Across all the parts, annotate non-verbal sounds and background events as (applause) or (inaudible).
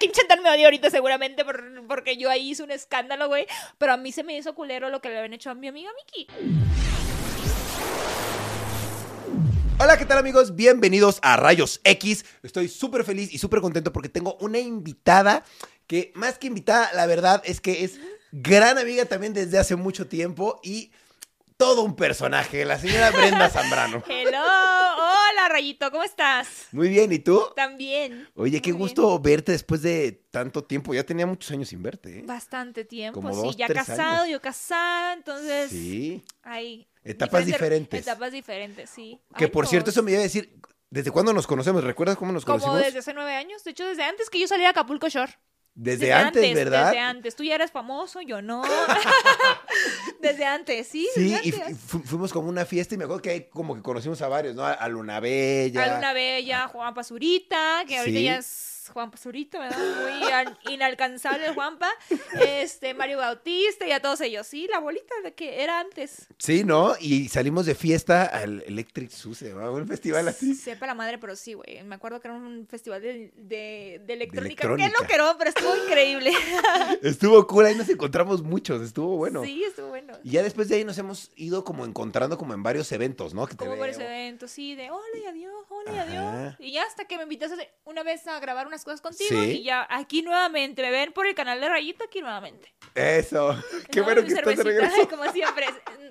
Kim Chantal me odia ahorita seguramente por- porque yo ahí hice un escándalo, güey. Pero a mí se me hizo culero lo que le habían hecho a mi amiga Miki. Hola, ¿qué tal amigos? Bienvenidos a Rayos X. Estoy súper feliz y súper contento porque tengo una invitada que más que invitada, la verdad es que es gran amiga también desde hace mucho tiempo y todo un personaje, la señora Brenda Zambrano. (laughs) Hello, hola Rayito, ¿cómo estás? Muy bien, ¿y tú? También. Oye, qué Muy bien. gusto verte después de tanto tiempo. Ya tenía muchos años sin verte, ¿eh? Bastante tiempo, Como sí, dos, ya tres casado, años. yo casada, entonces Sí. hay Etapas diferentes. Etapas diferentes, sí. Que Ay, por no, cierto, eso me iba a decir, ¿desde cuándo nos conocemos? ¿Recuerdas cómo nos Como conocimos? desde hace nueve años, de hecho desde antes que yo salí a Acapulco Shore. Desde, antes, ¿verdad? Desde antes. Tú ya eres famoso, yo no. (laughs) desde antes, sí. Sí, desde y antes. fu- fuimos como una fiesta y me acuerdo que ahí como que conocimos a varios, ¿no? A- A Luna Bella. A Luna Bella, Juan Pazurita, que ahorita Sí. ya es Juan Pazurita, ¿verdad? Muy an- inalcanzable el Juanpa. Este, Mario Bautista y a todos ellos. Sí, la bolita de que era antes. Sí, ¿no? Y salimos de fiesta al Electric Zoo, se llamaba un festival así. Sepa la madre, pero sí, güey. Me acuerdo que era un festival de, de, de electrónica. electrónica. Qué loquero, pero estuvo increíble. (laughs) Estuvo cool, ahí nos encontramos muchos, estuvo bueno. Sí, estuvo bueno. Y ya después de ahí nos hemos ido como encontrando como en varios eventos, ¿no? Que Como varios eventos, sí, de hola y adiós, hola y Ajá. adiós. Y ya hasta que me invitaste una vez a grabar unas cosas contigo Sí. y ya aquí nuevamente, me ven por el canal de Rayito aquí nuevamente. Eso, (laughs) qué No, bueno que estás de regreso. (laughs) Como siempre,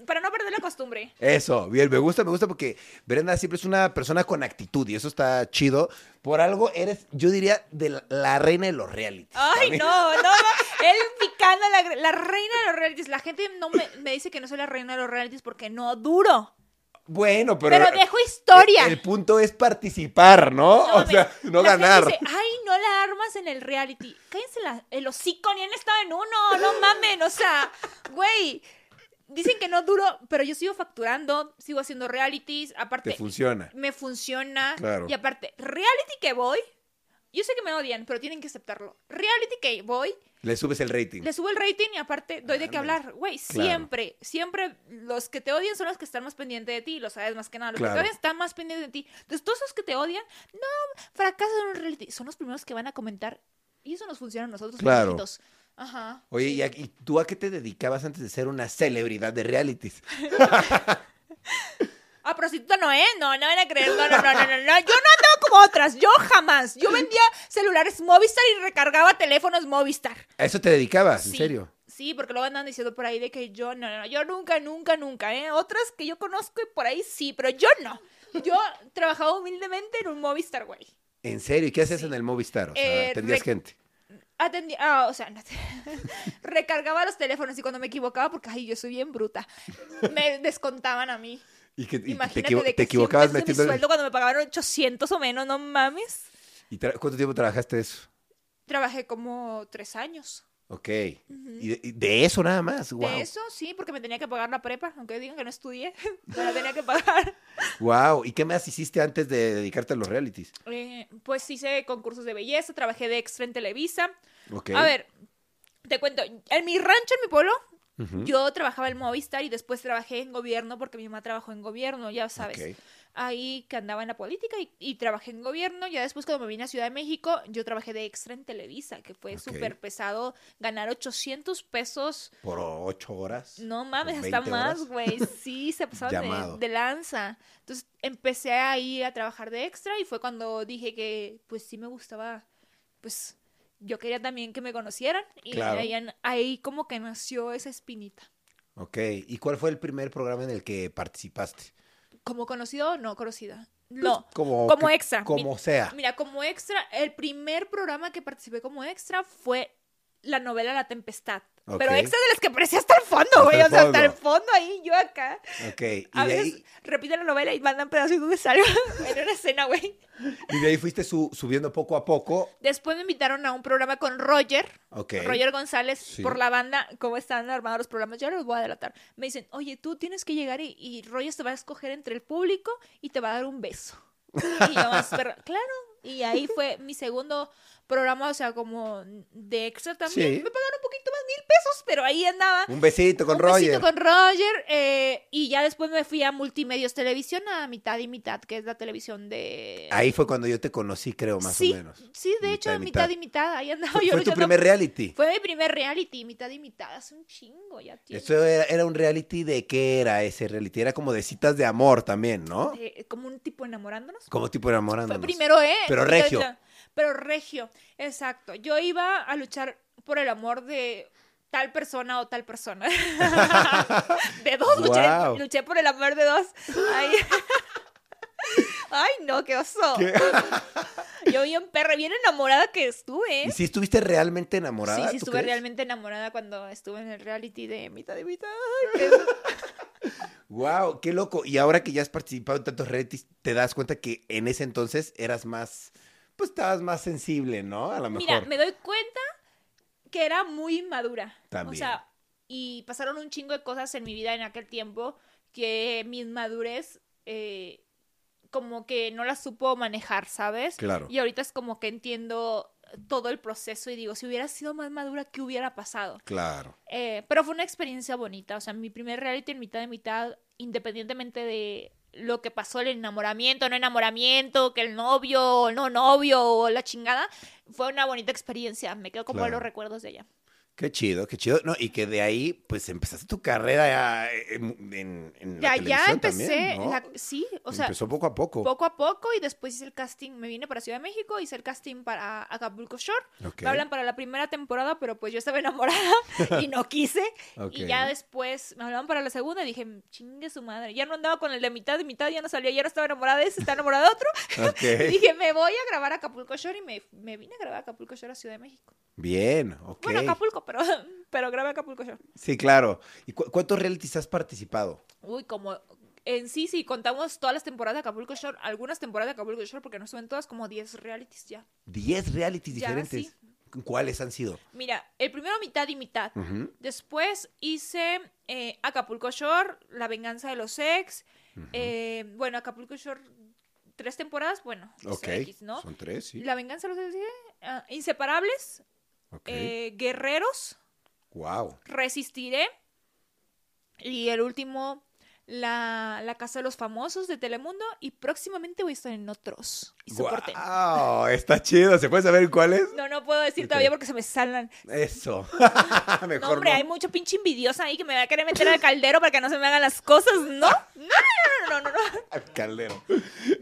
para no perder la costumbre. Eso, bien, me gusta, me gusta porque Brenda siempre es una persona con actitud y eso está chido. Por algo eres, yo diría, de la, reina de los realities. Ay, también. no, no. Él picando la, la reina de los realities. La gente no me, me dice que no soy la reina de los realities porque no duro. Bueno, pero... Pero, dejo historia. El, el punto es participar, ¿no? No, o sea, no La gente ganar. dice, ay, no la armas en el reality. Cállense la, el hocico, ni han estado en uno, no mamen, o sea, güey. Dicen que no duro, pero yo sigo facturando, sigo haciendo realities, aparte Te funciona. me funciona. Claro. Y aparte, reality que voy, yo sé que me odian, pero tienen que aceptarlo. Reality que voy, Le subes el rating. le subo el rating y aparte doy de qué hablar. Güey, Claro. siempre, siempre los que te odian son los que están más pendientes de ti, lo sabes más que nada. Los Claro. que te odian están más pendientes de ti. Entonces, todos los que te odian, no, fracasan en un reality. Son los primeros que van a comentar. Y eso nos funciona a nosotros, Claro. Ajá. Oye, sí. ¿y, a- y tú a qué te dedicabas antes de ser una celebridad de realities? (laughs) (laughs) Ah, prostituta no, ¿eh? No, no van a creer. No, no, no, no, no, no. Yo no andaba como otras. Yo jamás. Yo vendía celulares Movistar y recargaba teléfonos Movistar. ¿A eso te dedicabas? ¿En Sí, serio? Sí, porque luego andan diciendo por ahí de que yo no, no, no, yo nunca, nunca, nunca, ¿eh? Otras que yo conozco y por ahí sí, pero yo no. Yo trabajaba humildemente en un Movistar, güey. ¿En serio? ¿Y qué hacías en el Movistar? O sea, Eh, atendías rec- gente. Atendía, ah, o sea, no te- (laughs) recargaba los teléfonos y cuando me equivocaba, porque ay, yo soy bien bruta, me descontaban a mí. ¿Y, que, y te, equivo- de te que equivocabas 100 pesos de mi metiendo... sueldo cuando me pagaban 800 o menos, no mames. ¿Y cuánto tiempo trabajaste eso? Trabajé como tres años. Ok. ¿Y, de, y de eso nada más? Wow. De eso sí, porque me tenía que pagar la prepa, aunque digan que no estudié, (laughs) me la tenía que pagar. Wow. ¿Y qué más hiciste antes de dedicarte a los realities? Eh, pues hice concursos de belleza, trabajé de extra en Televisa. Ok. A ver, te cuento, en mi rancho, en mi pueblo, Yo trabajaba en Movistar y después trabajé en gobierno porque mi mamá trabajó en gobierno, ya sabes. Ahí que andaba en la política y, y trabajé en gobierno. Ya después cuando me vine a Ciudad de México, yo trabajé de extra en Televisa, que fue Ok. súper pesado ganar 800 pesos. Por ocho horas. No mames, hasta 20 más, güey. Sí, se Llamado. de, de lanza. Entonces empecé ahí a trabajar de extra y fue cuando dije que pues sí me gustaba, pues yo quería también que me conocieran y Claro. ahí, ahí como que nació esa espinita. Ok. ¿Y cuál fue el primer programa en el que participaste? ¿Como conocido o no conocida? No, Como, como extra. Como sea. Mira, como extra, el primer programa que participé como extra fue la novela La Tempestad. Pero extra de las que aparecía hasta el fondo, güey. O sea, hasta el fondo. ahí, yo acá. Ok. Y A veces ahí, repiten la novela y mandan pedacitos de salgo (laughs) en una escena, güey. y de ahí fuiste su- subiendo poco a poco. Después me invitaron a un programa con Roger. Ok. Roger González, Sí. por la banda, cómo están armados los programas, yo los voy a delatar. Me dicen, oye, tú tienes que llegar y, y Roger te va a escoger entre el público y te va a dar un beso. Y yo, "Espera, claro. Y ahí fue mi segundo programa, o sea, como de extra también. Sí. Me pagaron un poquito más, mil pesos, pero ahí andaba. Un besito con un Roger. besito con Roger. eh, y ya después me fui a Multimedios Televisión, a mitad y mitad, que es la televisión de... Ahí fue cuando yo te conocí, creo, más sí, o menos. Sí, de hecho, Mitad y mitad, mitad. y mitad. Ahí andaba Fue, yo fue tu primer reality. Fue mi primer reality, mitad y mitad. Hace un chingo ya, tío. Eso era, era un reality de qué era ese reality? Era como de citas de amor también, ¿no? De- como un tipo enamorándonos. Como tipo enamorándonos. Fue primero, ¿eh? Pero regio. Pero regio, exacto. Yo iba a luchar por el amor de tal persona o tal persona. (laughs) de dos, luché, luché por el amor de dos. Ay, (laughs) Ay, no, qué oso. ¿Qué? (laughs) Yo bien perra, bien enamorada que estuve. ¿Y si estuviste realmente Sí, enamorada? sí, ¿tú estuve crees? realmente enamorada cuando estuve en el reality de mitad de mitad. Ay, qué- Wow, qué loco. Y ahora que ya has participado en tantos realities, te das cuenta que en ese entonces eras más, pues estabas más sensible, ¿no? A lo mejor. Mira, me doy cuenta que era muy madura. También. O sea, y pasaron un chingo de cosas en mi vida en aquel tiempo que mi madurez eh, como que no la supo manejar, ¿sabes? Claro. Y ahorita es como que entiendo todo el proceso y digo, si hubiera sido más madura, ¿qué hubiera pasado? Claro. Eh, pero fue una experiencia bonita, o sea, mi primer reality en mitad de mitad, independientemente de lo que pasó, el enamoramiento, no enamoramiento, que el novio, no novio, o la chingada, fue una bonita experiencia, me quedo como Claro. los recuerdos de ella. Qué chido, qué chido. No, y que de ahí, pues empezaste tu carrera ya en, en, en la Ya, ya televisión empecé, también, ¿no? la- sí, o sea, Empezó poco a poco. poco a poco y después hice el casting, me vine para Ciudad de México, hice el casting para Acapulco Shore, me hablan para la primera temporada, pero pues yo estaba enamorada (laughs) y no quise. Y ya después me hablaban para la segunda y dije, chingue su madre. Ya no andaba con el de mitad y mitad, ya no salía, ya no estaba enamorada de ese, estaba enamorada de otro. (laughs) (laughs) Y dije, me voy a grabar Acapulco Shore y me, me vine a grabar Acapulco Shore a Ciudad de México. Bien, ok. Bueno, Acapulco, pero, (laughs) pero grabé Acapulco Shore. Sí, claro. ¿Y cu- cuántos realities has participado? Uy, como en sí, si contamos todas las temporadas de Acapulco Shore, algunas temporadas de Acapulco Shore, porque no suben todas, como 10 realities ya. Diez realities Ya, diferentes. ¿Cuáles han sido? Mira, el primero mitad y mitad. Después hice eh, Acapulco Shore, La venganza de los ex. eh, bueno, Acapulco Shore, tres temporadas, bueno, es Ok. X, ¿no? Son tres, sí. La venganza de los ex, ¿sí? Ah, Inseparables, Eh, Guerreros, wow. Resistiré. Y el último, la, la Casa de los Famosos de Telemundo. Y próximamente voy a estar en otros. Y soporten. Wow, está chido. ¿Se puede saber cuáles? No, no puedo decir todavía porque se me salen. Eso. (laughs) Mejor No, hombre, no. hay mucho pinche envidiosa ahí que me va a querer meter al caldero para que no se me hagan las cosas, ¿no? (laughs) No, no, no, no, no. Al Caldero.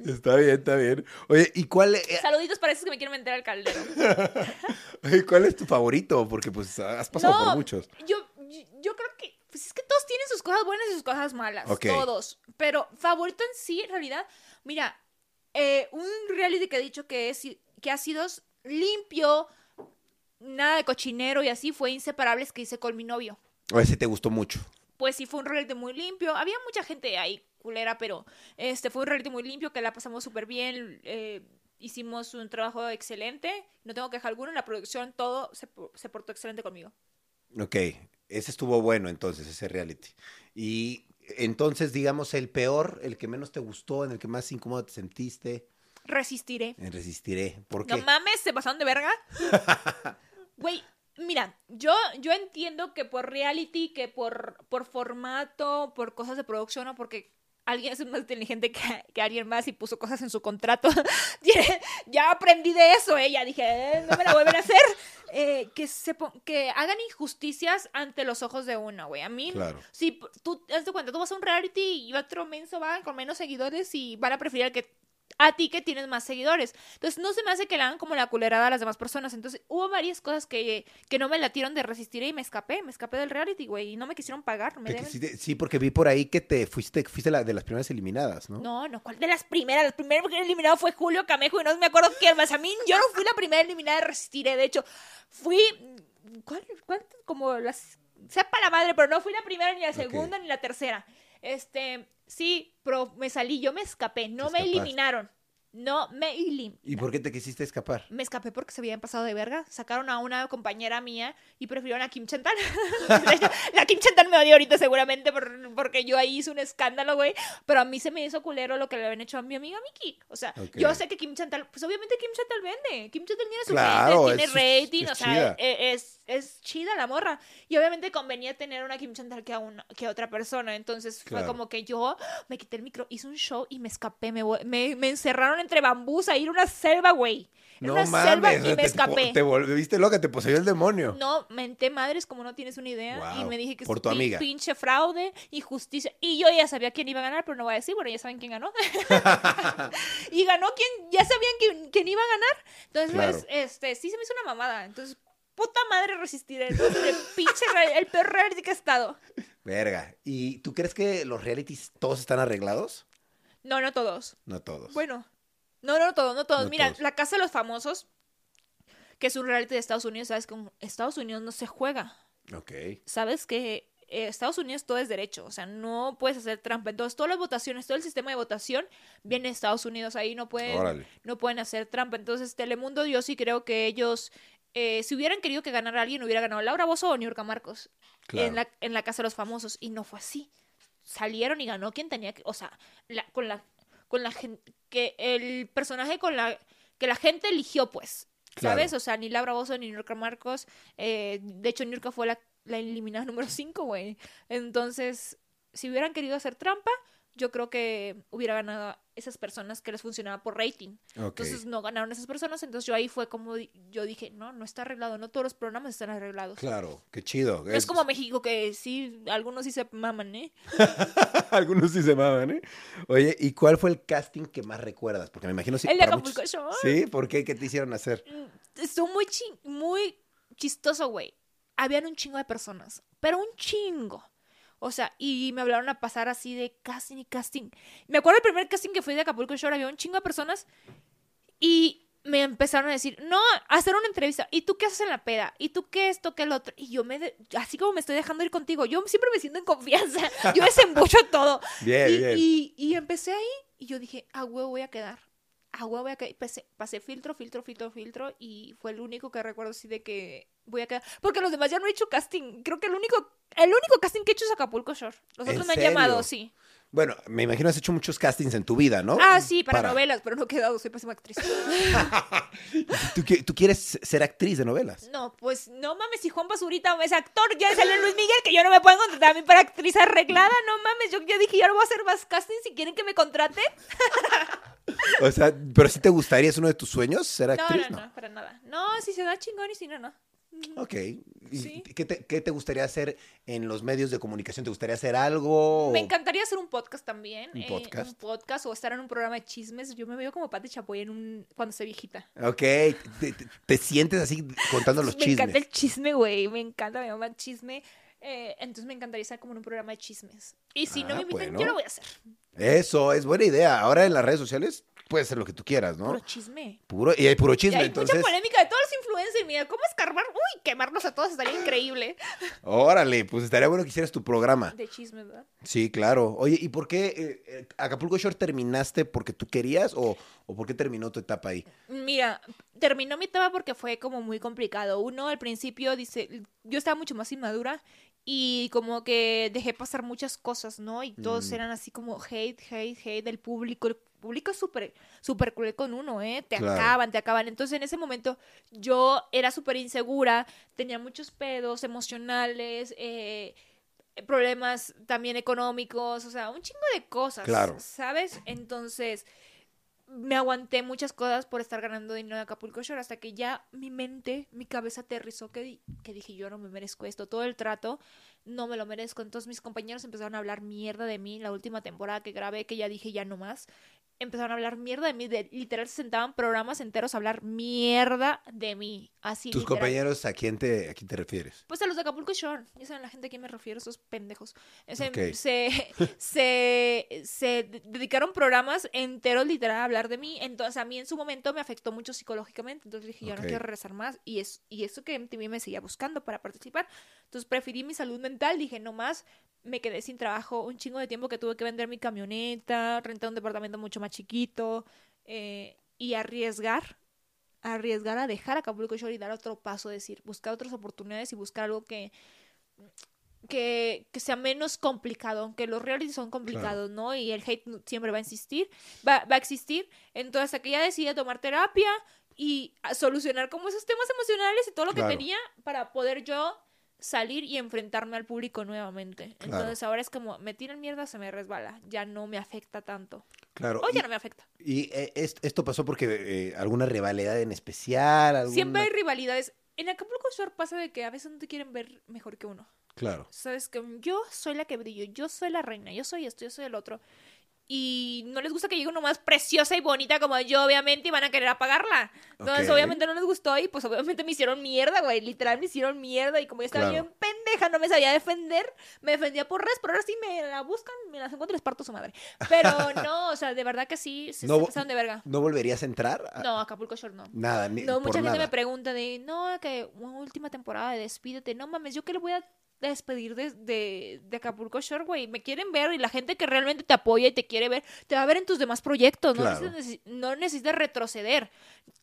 Está bien, está bien. Oye, ¿y cuál, eh, Saluditos para esos que me quieren meter al caldero. (laughs) oye, cuál es tu favorito? Porque pues has pasado no, por muchos. Yo, yo, creo que, es que todos tienen sus cosas buenas y sus cosas malas. Todos. Pero favorito en sí, en realidad, mira, eh, un reality que he dicho que, es, que ha sido limpio, nada de cochinero y así, fue Inseparables que hice con mi novio. O ese te gustó mucho. pues sí fue un reality muy limpio. Había mucha gente ahí culera, pero este fue un reality muy limpio que la pasamos súper bien. eh, hicimos un trabajo excelente. No tengo queja alguna. La producción, todo se, se portó excelente conmigo. Ok, ese estuvo bueno entonces, ese reality. Y entonces, digamos, el peor, el que menos te gustó, en el que más incómodo te sentiste, Resistiré. en Resistiré. ¿Por qué? No mames, se pasaron de verga. (laughs) Güey, mira, yo, yo entiendo que por reality, que por, por formato, por cosas de producción o porque alguien es más inteligente que, que alguien más y puso cosas en su contrato. (laughs) Ya aprendí de eso, ¿eh? Ya dije, "Eh, no me la vuelven a hacer. (laughs) Eh, que, se que hagan injusticias ante los ojos de uno, güey. A mí, Claro. si tú, hazte cuenta, tú vas a un reality y otro menso va con menos seguidores y van a preferir al que a ti que tienes más seguidores. Entonces, no se me hace que le hagan como la culerada a las demás personas. Entonces, hubo varias cosas que, que no me latieron de resistir y me escapé. Me escapé del reality, güey, y no me quisieron pagar. Me sí, porque vi por ahí que te fuiste, fuiste la, de las primeras eliminadas, ¿no? No, no, ¿cuál de las primeras? La primera eliminada fue Julio Camejo y no me acuerdo quién más. A mí, yo no fui la primera eliminada de Resistiré. De hecho, fui. ¿Cuál? cuál? Como las. Sepa la madre, pero no fui la primera, ni la segunda, ni la tercera. Este. Sí, pero me salí, yo me escapé. No me eliminaron. No me eliminaron. ¿Y por qué te quisiste escapar? Me escapé porque se habían pasado de verga. Sacaron a una compañera mía y prefirieron a Kim (laughs) hecho, la Kim Chantal me odia ahorita seguramente por- porque yo ahí hice un escándalo, güey. Pero a mí se me hizo culero lo que le habían hecho a mi amiga Miki. O sea, Ok. yo sé que Kim Chantal, pues obviamente Kim Chantal vende. Kim Chantal tiene su Claro, tiene es- es- rating, es o sea, chida. e- es, es chida la morra. Y obviamente convenía tener una Kim Chantal que a, una, que a otra persona. Entonces fue como que yo me quité el micro, hice un show y me escapé. Me, me, me encerraron entre bambús a ir a una selva, güey. En No una selva y me te, escapé. te volviste loca, te poseyó el demonio. No, menté madres como no tienes una idea. y me dije que por es tu amiga. pinche fraude, injusticia. Y yo ya sabía quién iba a ganar, pero no voy a decir, bueno, ya saben quién ganó. (laughs) (laughs) y ganó quien, ya sabían quién, quién iba a ganar. Entonces, Claro. este, sí se me hizo una mamada. Entonces, puta madre resistiré. Entonces, el pinche, el peor reality que he estado. Verga. ¿Y tú crees que los realities todos están arreglados? No, no todos. No todos. Bueno, no, no todos, no todos. No Mira, todos. La Casa de los Famosos, que es un reality de Estados Unidos, sabes que en Estados Unidos no se juega. Ok. sabes que eh, Estados Unidos todo es derecho, o sea, no puedes hacer trampa. Entonces, todas las votaciones, todo el sistema de votación viene de Estados Unidos, ahí no pueden, Órale. no pueden hacer trampa. Entonces, Telemundo, yo sí creo que ellos, eh, si hubieran querido que ganara alguien, hubiera ganado Laura Bozo o Niurka Marcos Claro. en, la, en la Casa de los Famosos, y no fue así. Salieron y ganó quien tenía que, o sea, la- con la, con la gente, que el personaje con la, que la gente eligió, pues. Claro. ¿Sabes? O sea, ni Laura Bozo ni Niurka Marcos. eh, de hecho, Niurka fue la, la eliminada (laughs) número 5, güey. Entonces, si hubieran querido hacer trampa, yo creo que hubiera ganado esas personas que les funcionaba por rating. Entonces, no ganaron esas personas. Entonces, yo ahí fue como yo dije, no, no está arreglado. No todos los programas están arreglados. Claro, qué chido. No es como México que sí, algunos sí se maman, ¿eh? (laughs) Algunos sí se maman, ¿eh? Oye, ¿y cuál fue el casting que más recuerdas? Porque me imagino sí. El de Acapulco muchos- Shore. Sí, ¿por qué? ¿Qué te hicieron hacer? Mm, Estuvo muy, chi- muy chistoso, güey. Habían un chingo de personas, pero un chingo. O sea, y me hablaron a pasar así de casting y casting. Me acuerdo el primer casting que fui de Acapulco Shore, había un chingo de personas y me empezaron a decir, no, hacer una entrevista. ¿Y tú qué haces en la peda? ¿Y tú qué esto, qué el otro? Y yo me, de- así como me estoy dejando ir contigo, yo siempre me siento en confianza. Yo desembucho todo. (laughs) Bien, y, bien. Y, y empecé ahí y yo dije, a huevo voy a quedar. A huevo voy a quedar. Pasé, pasé filtro, filtro, filtro, filtro y fue el único que recuerdo así de que voy a quedar. Porque los demás ya no he hecho casting. Creo que el único, el único casting que he hecho es Acapulco Shore. Los ¿En otros me han serio? llamado, sí. Bueno, me imagino has hecho muchos castings en tu vida, ¿no? Ah, sí, para, novelas, pero no he quedado, soy pésima actriz. (laughs) ¿Tú, qui- tú quieres ser actriz de novelas? No, pues no mames, si Juan Basurita es actor, ya salió Luis Miguel, que yo no me puedo contratar a mí para actriz arreglada, no mames, yo ya dije, yo no voy a hacer más casting si quieren que me contraten. (laughs) O sea, pero si te gustaría, ¿es uno de tus sueños ser No, actriz? no, no, para nada. No, si se da chingón y si no, no. Ok. ¿Y Sí. qué, te, qué te gustaría hacer en los medios de comunicación? ¿Te gustaría hacer algo? Me encantaría hacer un podcast también. ¿Un eh, podcast? un podcast o estar en un programa de chismes. Yo me veo como Pati Chapoy en un... cuando esté viejita. Ok. ¿Te, te- te sientes así contando los (laughs) me chismes? encanta el chisme, güey. Me encanta, me llama chisme. Eh, entonces me encantaría estar como en un programa de chismes. Y si no Ah, me invitan, bueno. yo lo voy a hacer. Eso, es buena idea. Ahora en las redes sociales puedes hacer lo que tú quieras, ¿no? Puro chisme. Puro, y hay puro Y chisme, hay entonces. mucha polémica de todos Mira, ¿cómo escarbar? Uy, quemarlos a todos estaría increíble. Órale, pues estaría bueno que hicieras tu programa. De chisme, ¿verdad? Sí, claro. Oye, ¿y por qué eh, eh, Acapulco Shore terminaste porque tú querías o, o por qué terminó tu etapa ahí? Mira, terminó mi tema porque fue como muy complicado. Uno, al principio, dice, yo estaba mucho más inmadura y como que dejé pasar muchas cosas, ¿no? Y todos Mm. eran así como hate, hate, hate del público. El público súper, súper cruel con uno, ¿eh? Te Claro. acaban, te acaban. Entonces, en ese momento, yo era súper insegura, tenía muchos pedos emocionales, eh, problemas también económicos, o sea, un chingo de cosas, Claro. ¿sabes? Entonces, me aguanté muchas cosas por estar ganando dinero en Acapulco Shore hasta que ya mi mente, mi cabeza aterrizó que, di- que dije yo no me merezco esto, todo el trato no me lo merezco. Entonces mis compañeros empezaron a hablar mierda de mí la última temporada que grabé, que ya dije ya no más. Empezaron a hablar mierda de mí, de, literal se sentaban programas enteros a hablar mierda de mí, así. ¿Tus literal. compañeros a quién te, a quién te refieres? Pues a los de Acapulco Shore, ya saben la gente a quién me refiero, esos pendejos. Se, Ok. se, se, se de- dedicaron programas enteros literal a hablar de mí. Entonces a mí en su momento me afectó mucho psicológicamente. Entonces dije, yo Ok. no quiero regresar más. Y, es, y eso que MTV me seguía buscando para participar. Entonces preferí mi salud mental. Dije, no más. Me quedé sin trabajo un chingo de tiempo que tuve que vender mi camioneta, rentar un departamento mucho más chiquito eh, y arriesgar arriesgar a dejar Acapulco Shore y dar otro paso, decir, buscar otras oportunidades y buscar algo que, que, que sea menos complicado, aunque los realities son complicados, ¿no? Y el hate siempre va a existir, va, va a existir. Entonces, hasta que tomar terapia y solucionar como esos temas emocionales y todo lo Claro. que tenía para poder yo salir y enfrentarme al público nuevamente. Claro. Entonces ahora es como, me tiran mierda, se me resbala, ya no me afecta tanto. Claro. O y ya no me afecta. y, eh, es- esto pasó porque eh, alguna rivalidad en especial. alguna- Siempre hay rivalidades. En Acapulco Shore pasa de que a veces no te quieren ver mejor que uno. Claro. Sabes que yo soy la que brillo, yo soy la reina, yo soy esto, yo soy el otro. Y no les gusta que llegue uno más preciosa y bonita como yo, obviamente, y van a querer apagarla. Entonces, obviamente no les gustó y pues obviamente me hicieron mierda, güey. Literal me hicieron mierda y como yo estaba Claro. bien pendeja, no me sabía defender, me defendía por res, pero ahora sí me la buscan, me las encuentro y les parto su madre. Pero (laughs) no, o sea, de verdad que sí, se, No, se pasaron de verga. ¿No volverías a entrar? A- No, Acapulco Shore no. Nada, ni No, por mucha gente nada. me pregunta de, no, que una última temporada de Despídete. No mames, ¿yo qué le voy a despedir de, de, de Acapulco Shore, güey? Me quieren ver y la gente que realmente te apoya y te quiere ver, te va a ver en tus demás proyectos. No, Claro. necesitas, no necesitas retroceder.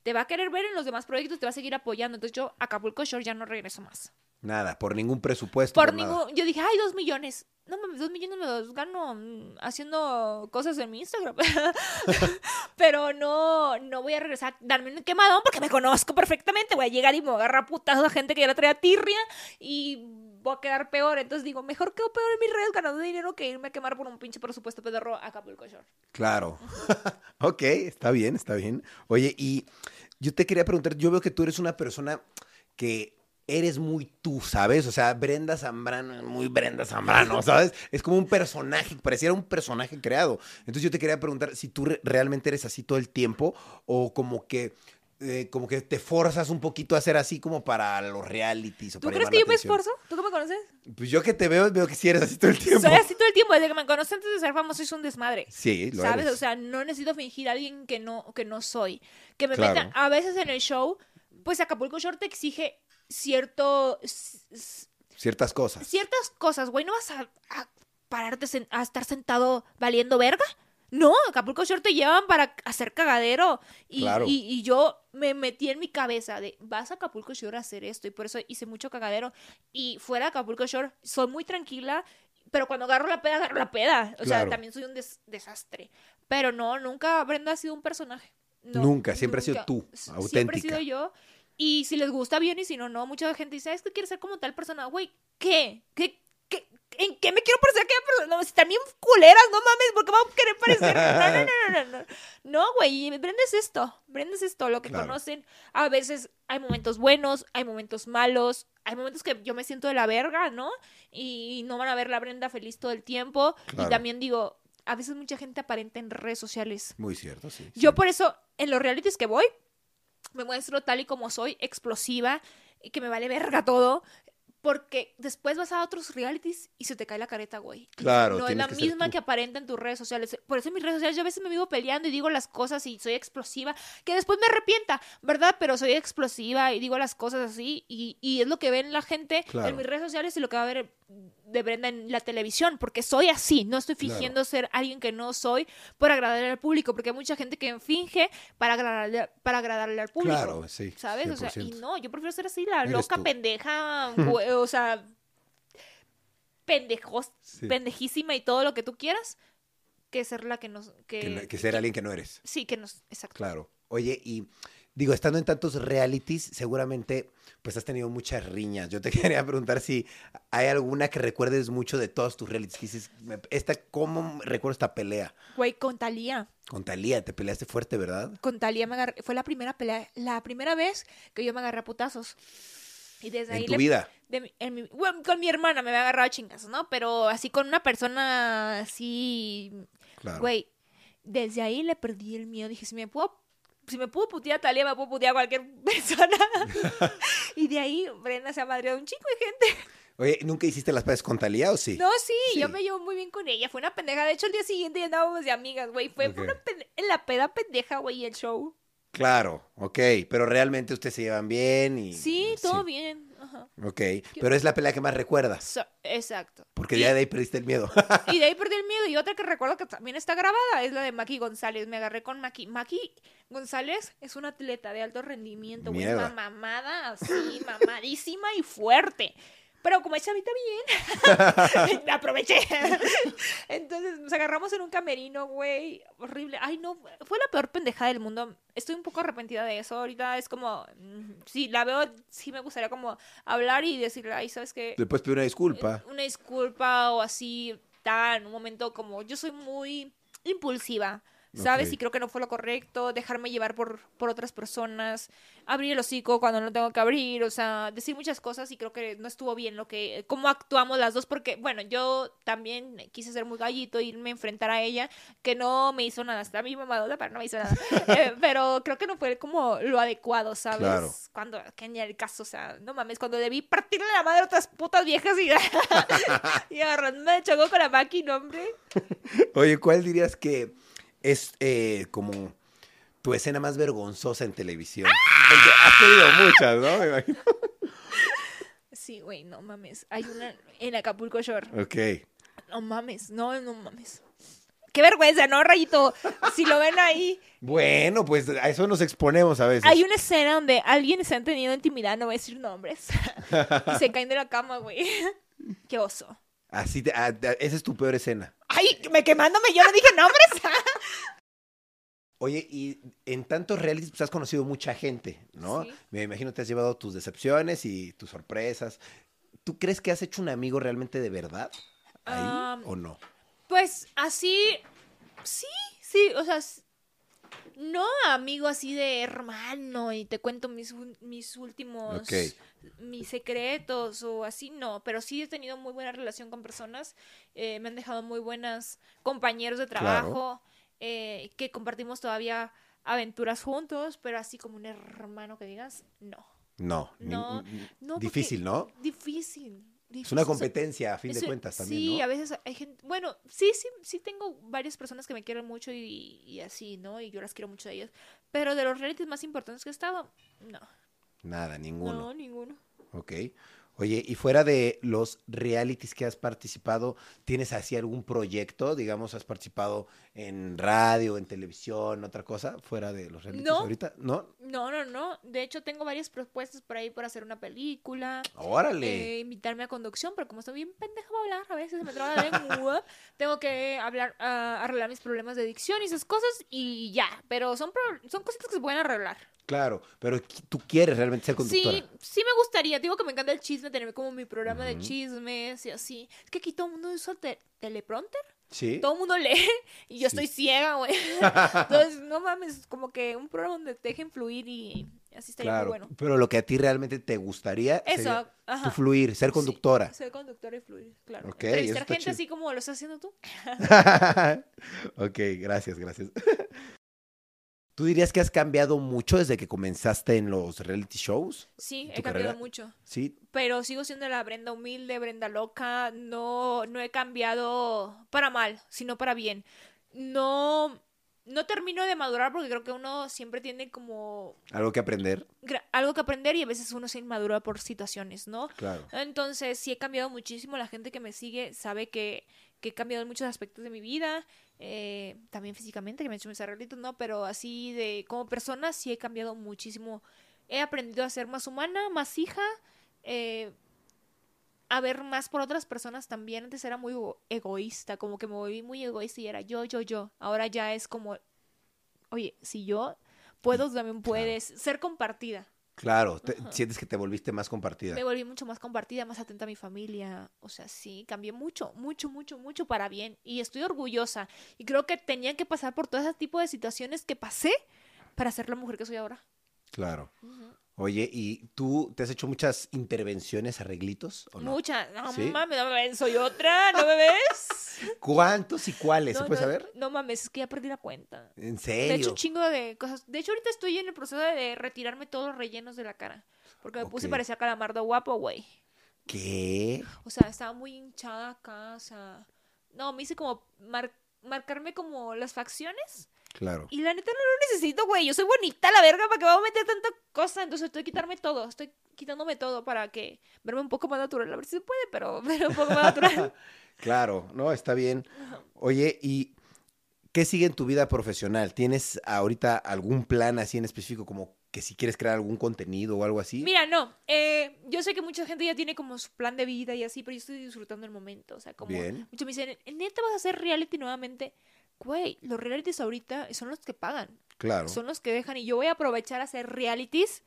Te va a querer ver en los demás proyectos, te va a seguir apoyando. Entonces yo, Acapulco Shore, ya no regreso más. Nada, por ningún presupuesto. Por Por, nada. ningún... Yo dije, ay, dos millones. No mames, dos millones me los gano haciendo cosas en mi Instagram. (laughs) Pero no, no voy a regresar a darme un quemadón porque me conozco perfectamente. Voy a llegar y me voy a agarrar putazos a gente que ya la traía tirria y voy a quedar peor. Entonces digo, mejor quedo peor en mis redes ganando dinero que irme a quemar por un pinche presupuesto pedorro a Acapulco Shore. Claro. (laughs) ok, está bien, está bien. Oye, y yo te quería preguntar, yo veo que tú eres una persona que eres muy tú, ¿sabes? O sea, Brenda Zambrano es muy Brenda Zambrano, (laughs) ¿sabes? Es como un personaje, pareciera un personaje creado. Entonces yo te quería preguntar si tú re- realmente eres así todo el tiempo o como que... eh, como que te forzas un poquito a ser así como para los realities o ¿Tú para crees que yo me esfuerzo? ¿Tú que me conoces? Pues yo que te veo, veo que sí eres así todo el tiempo. Soy así todo el tiempo. Desde que me conoces antes de ser famoso, soy un desmadre. Sí, lo ¿Sabes? eres. O sea, no necesito fingir a alguien que no, que no soy. Que me Claro. metan a veces en el show, pues Acapulco Short te exige cierto Ciertas cosas. ciertas cosas, güey, no vas a, a pararte a estar sentado valiendo verga. No, Acapulco Short te llevan para hacer cagadero. Y, Claro. y, y yo me metí en mi cabeza de, vas a Acapulco Shore a hacer esto. Y por eso hice mucho cagadero. Y fuera de Acapulco Shore, soy muy tranquila. Pero cuando agarro la peda, agarro la peda. O sea, también soy un des- desastre. Pero no, nunca Brenda ha sido un personaje. No, Nunca, siempre has sido tú, S- Siempre he auténtica. sido yo. Y si les gusta bien y si no, no. Mucha gente dice, es que quieres ser como tal persona. Güey, ¿qué? ¿Qué? ¿Qué? ¿En qué me quiero parecer a aquella persona? No, si están bien culeras, no mames, porque voy a querer parecer. No, no, no, no, no. No, güey, es esto. Brenda es esto, lo que Claro. conocen. A veces hay momentos buenos, hay momentos malos, hay momentos que yo me siento de la verga, ¿no? Y no van a ver la Brenda feliz todo el tiempo. Claro. Y también digo, a veces mucha gente aparenta en redes sociales. Muy cierto, sí. Yo por eso, en los realities que voy, me muestro tal y como soy, explosiva, y que me vale verga todo. Porque después vas a otros realities y se te cae la careta, güey. Claro, No es la que misma que aparenta en tus redes sociales. Por eso en mis redes sociales yo a veces me vivo peleando y digo las cosas y soy explosiva. Que después me arrepienta, ¿verdad? Pero soy explosiva y digo las cosas así. Y, y es lo que ven la gente Claro. en mis redes sociales y lo que va a ver de Brenda en la televisión. Porque soy así. No estoy Claro. fingiendo ser alguien que no soy por agradarle al público. Porque hay mucha gente que finge para agradarle, para agradarle al público. Claro, sí. ¿Sabes? O sea, y 100%. no, yo prefiero ser así, la loca, tú. pendeja, (laughs) o sea, pendejos, Sí. pendejísima y todo lo que tú quieras, que ser la que nos... Que, Que, que ser alguien que no eres. Sí, que nos... Exacto. Claro. Oye, y digo, estando en tantos realities, seguramente pues has tenido muchas riñas. Yo te (laughs) quería preguntar si hay alguna que recuerdes mucho de todos tus realities. Que dices, esta, ¿cómo recuerdo esta pelea? Güey, con Talía. Con Talía, te peleaste fuerte, ¿verdad? Con Talía me agarré... Fue la primera pelea, la primera vez que yo me agarré a putazos. Y desde ahí En tu le- vida. de mi- en mi- bueno, con mi hermana me había agarrado a chingas, ¿no? Pero así con una persona así Claro. Güey, desde ahí le perdí el miedo. Dije, si me puedo, si me puedo putear a Talía, me puedo putear a cualquier (laughs) persona. y de ahí Brenda se ha madreado un chico de gente. Oye, ¿nunca hiciste las paces con Talía o sí? No, sí, Sí. yo me llevo muy bien con ella. Fue una pendeja. De hecho, el día siguiente ya andábamos de amigas, güey. Fue Ok. una pende- en la peda pendeja, güey, el show. Claro, ok. Pero realmente ustedes se llevan bien y... Sí, todo bien. Ajá. Ok, pero es la pelea que más recuerdas. So- exacto. Porque ya de ahí perdiste el miedo. (laughs) Y de ahí (laughs) perdí el miedo. Y otra que recuerdo que también está grabada es la de Maki González. Me agarré con Maki. Maki González es una atleta de alto rendimiento, güey. Una mamada así, mamadísima y fuerte. Pero como es chavita bien, me (laughs) aproveché. Entonces nos agarramos en un camerino, güey. Horrible. Ay, no, fue la peor pendejada del mundo. Estoy un poco arrepentida de eso. Ahorita es como, mm, sí, la veo, sí me gustaría como hablar y decirle, ay, ¿sabes qué? Después pedir una disculpa. Una disculpa o así, tan, un momento como, yo soy muy impulsiva. ¿Sabes? Y creo que no fue lo correcto, dejarme llevar por, por otras personas, abrir el hocico cuando no tengo que abrir, o sea, decir muchas cosas y creo que no estuvo bien lo que, cómo actuamos las dos, porque, bueno, yo también quise ser muy gallito, irme a enfrentar a ella, que no me hizo nada, está mi mamadota, pero no me hizo nada, (laughs) Eh, pero creo que no fue como lo adecuado, ¿sabes? Claro. Cuando, que ni el caso, o sea, no mames, cuando debí partirle la madre a otras putas viejas y, (laughs) y agarrarme de choco con la máquina, hombre. (laughs) Oye, ¿cuál dirías que es eh, como tu escena más vergonzosa en televisión? Porque has tenido muchas, ¿no? Me imagino. Sí, güey, no mames. Hay una en Acapulco Shore. Ok. No mames, no, no mames. Qué vergüenza, ¿no, Rayito? Si lo ven ahí. Bueno, pues a eso nos exponemos a veces. Hay una escena donde alguien se han tenido intimidad, no voy a decir nombres. y se caen de la cama, güey. (laughs) Qué oso. Así te- ah, ah, esa es tu peor escena. Ay, me quemándome, yo no dije nombres. (laughs) Oye, y en tantos realities pues has conocido mucha gente, ¿no? Sí. Me imagino te has llevado tus decepciones y tus sorpresas. ¿Tú crees que has hecho un amigo realmente de verdad? ¿Ahí Ah, o no? Pues así, sí, sí, o sea, no amigo así de hermano y te cuento mis, mis últimos, mis secretos o así, no, pero sí he tenido muy buena relación con personas, eh, me han dejado muy buenas compañeros de Claro. trabajo, eh, que compartimos todavía aventuras juntos, pero así como un hermano que digas, no. No. No, no, difícil, ¿no? Difícil. Es una competencia, a fin de eso- cuentas, también, Sí, ¿no? a veces hay gente, bueno, sí, sí, sí tengo varias personas que me quieren mucho y, y así, ¿no? Y yo las quiero mucho a ellas. Pero de los realities más importantes que he estado, no. Nada, ninguno. No, ninguno. Ok. Oye, y fuera de los realities que has participado, ¿tienes así algún proyecto? Digamos, ¿has participado en radio, en televisión, otra cosa? Fuera de los realities No. ahorita. ¿No? No, no, no. De hecho, tengo varias propuestas por ahí para hacer una película. Órale. eh, invitarme a conducción, pero como estoy bien pendeja para hablar, a veces me traba la lengua, (laughs) tengo que hablar, ah, arreglar mis problemas de dicción y esas cosas y ya. Pero son, pro- son cositas que se pueden arreglar. Claro, pero tú quieres realmente ser conductora. Sí, sí me gustaría. Digo que me encanta el chisme, tener como mi programa de chismes y así. Es que aquí todo el mundo usa te- teleprompter. Sí. Todo el mundo (laughs) lee y yo Sí. estoy ciega, güey. (laughs) Entonces, no mames, como que un programa donde te dejen fluir y así estaría Claro, muy bueno. pero lo que a ti realmente te gustaría Eso, sería ajá. tu fluir, ser Sí, conductora. ser conductora y fluir, claro. Ok, eso Entrevistar está gente chido. así como lo estás haciendo tú. (laughs) ok, gracias, gracias. ¿Tú dirías que has cambiado mucho desde que comenzaste en los reality shows? Sí, he ¿Tu cambiado carrera? mucho. Sí, Pero sigo siendo la Brenda humilde, Brenda loca. No, no he cambiado para mal, sino para bien. No, no termino de madurar porque creo que uno siempre tiene como algo que aprender. algo que aprender y a veces uno se inmadura por situaciones, ¿no? Claro. Entonces, sí he cambiado muchísimo. La gente que me sigue sabe que, que he cambiado en muchos aspectos de mi vida. eh, también físicamente, que me he hecho mis arreglitos, ¿no? Pero así de como persona, sí he cambiado muchísimo. He aprendido a ser más humana, más hija. eh, a ver más por otras personas también. Antes era muy ego- egoísta, como que me volví muy egoísta y era yo, yo, yo. Ahora ya es como, oye, si yo puedo, también puedes. Ser compartida. Claro, te- sientes que te volviste más compartida. Me volví mucho más compartida, más atenta a mi familia. O sea, sí, cambié mucho, mucho, mucho, mucho para bien. Y estoy orgullosa. Y creo que tenía que pasar por todo ese tipo de situaciones que pasé para ser la mujer que soy ahora. Claro. Oye, ¿y tú te has hecho muchas intervenciones, arreglitos o no? Muchas. No ¿Sí? mames, no me ves, soy otra, ¿no me ves? (laughs) ¿Cuántos y cuáles? ¿Se No, puede no, saber? No mames, es que ya perdí la cuenta. ¿En De serio? hecho, un chingo de cosas. De hecho, ahorita estoy en el proceso de retirarme todos los rellenos de la cara. Porque me puse Ok. parecía calamardo guapo, güey. ¿Qué? O sea, estaba muy hinchada acá, o sea... No, me hice como mar- marcarme como las facciones. Claro. Y la neta no lo necesito, güey. Yo soy bonita, la verga, ¿para qué voy a meter tanta cosa? Entonces estoy quitarme todo. Estoy quitándome todo para que verme un poco más natural. A ver si se puede, pero, (laughs) pero un poco más natural. (laughs) Claro, no, está bien. Oye, ¿y ¿qué sigue en tu vida profesional? ¿Tienes ahorita algún plan así en específico como que si quieres crear algún contenido o algo así? Mira, no. eh, yo sé que mucha gente ya tiene como su plan de vida y así, pero yo estoy disfrutando el momento. O sea, como Bien. muchos me dicen, ¿neta vas a hacer reality nuevamente? Güey, los realities ahorita son los que pagan. Claro. Son los que dejan. Y yo voy a aprovechar a hacer realities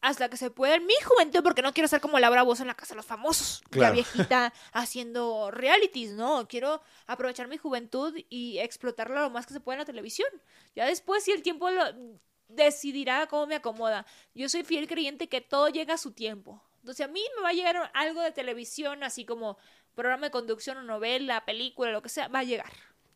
hasta que se pueda en mi juventud, porque no quiero ser como Laura Bozo en la casa de los famosos, Claro. la viejita (laughs) haciendo realities, ¿no? Quiero aprovechar mi juventud y explotarla lo más que se pueda en la televisión. Ya después, si el tiempo lo decidirá cómo me acomoda. Yo soy fiel creyente que todo llega a su tiempo. Entonces, a mí me va a llegar algo de televisión, así como programa de conducción o novela, película, lo que sea, va a llegar.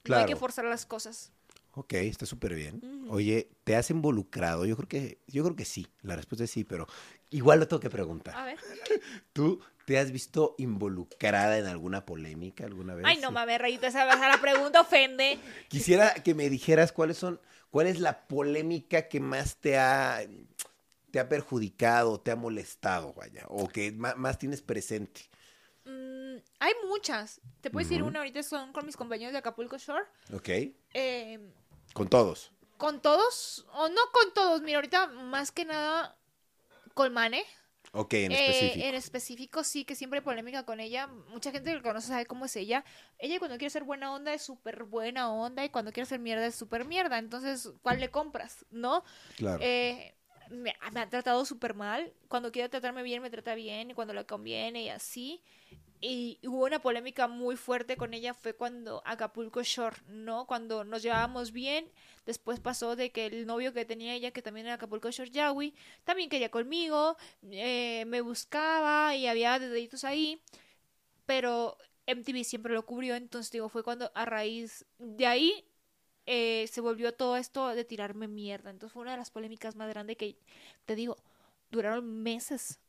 No hay que forzar las cosas. Ok, está súper bien. Oye, ¿te has involucrado? Yo creo que, yo creo que sí. La respuesta es sí, pero igual lo tengo que preguntar. A ver. (laughs) ¿Tú te has visto involucrada en alguna polémica alguna vez? Ay, no mames, Rayito, esa, la pregunta ofende. Quisiera que me dijeras cuáles son, cuál es la polémica que más te ha, te ha perjudicado, te ha molestado, vaya, o que más, tienes presente. Mm, hay muchas. Te puedo decir una ahorita son con mis compañeros de Acapulco Shore. ¿Ok? Eh, Con todos. con todos, o no con todos, mira, ahorita más que nada con Mane. Ok, en Eh, específico. en específico, sí, que siempre hay polémica con ella. Mucha gente que conoce sabe cómo es ella. Ella cuando quiere ser buena onda es súper buena onda y cuando quiere ser mierda es súper mierda. Entonces, ¿cuál le compras? ¿No? Claro. Eh, me, me ha tratado súper mal. Cuando quiere tratarme bien, me trata bien. Y cuando le conviene y así. Y hubo una polémica muy fuerte con ella. Fue cuando Acapulco Shore, ¿no? Cuando nos llevábamos bien. Después pasó de que el novio que tenía ella, que también era Acapulco Shore Yawi, también quería conmigo. eh, me buscaba y había deditos ahí. Pero MTV siempre lo cubrió. Entonces, digo, fue cuando a raíz de ahí eh, se volvió todo esto de tirarme mierda. Entonces fue una de las polémicas más grandes que, te digo, duraron meses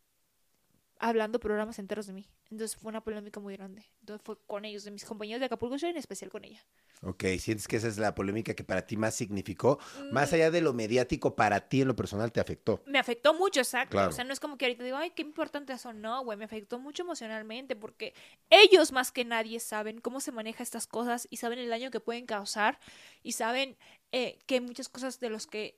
hablando programas enteros de mí. Entonces fue una polémica muy grande. Entonces fue con ellos, de mis compañeros de Acapulco Shore, en especial con ella. Ok, sientes que esa es la polémica que para ti más significó, más Mm. allá de lo mediático, para ti en lo personal te afectó. Me afectó mucho, exacto. Claro. O sea, no es como que ahorita digo, ay, qué importante eso. No, güey, me afectó mucho emocionalmente porque ellos más que nadie saben cómo se maneja estas cosas y saben el daño que pueden causar y saben eh, que muchas cosas de los que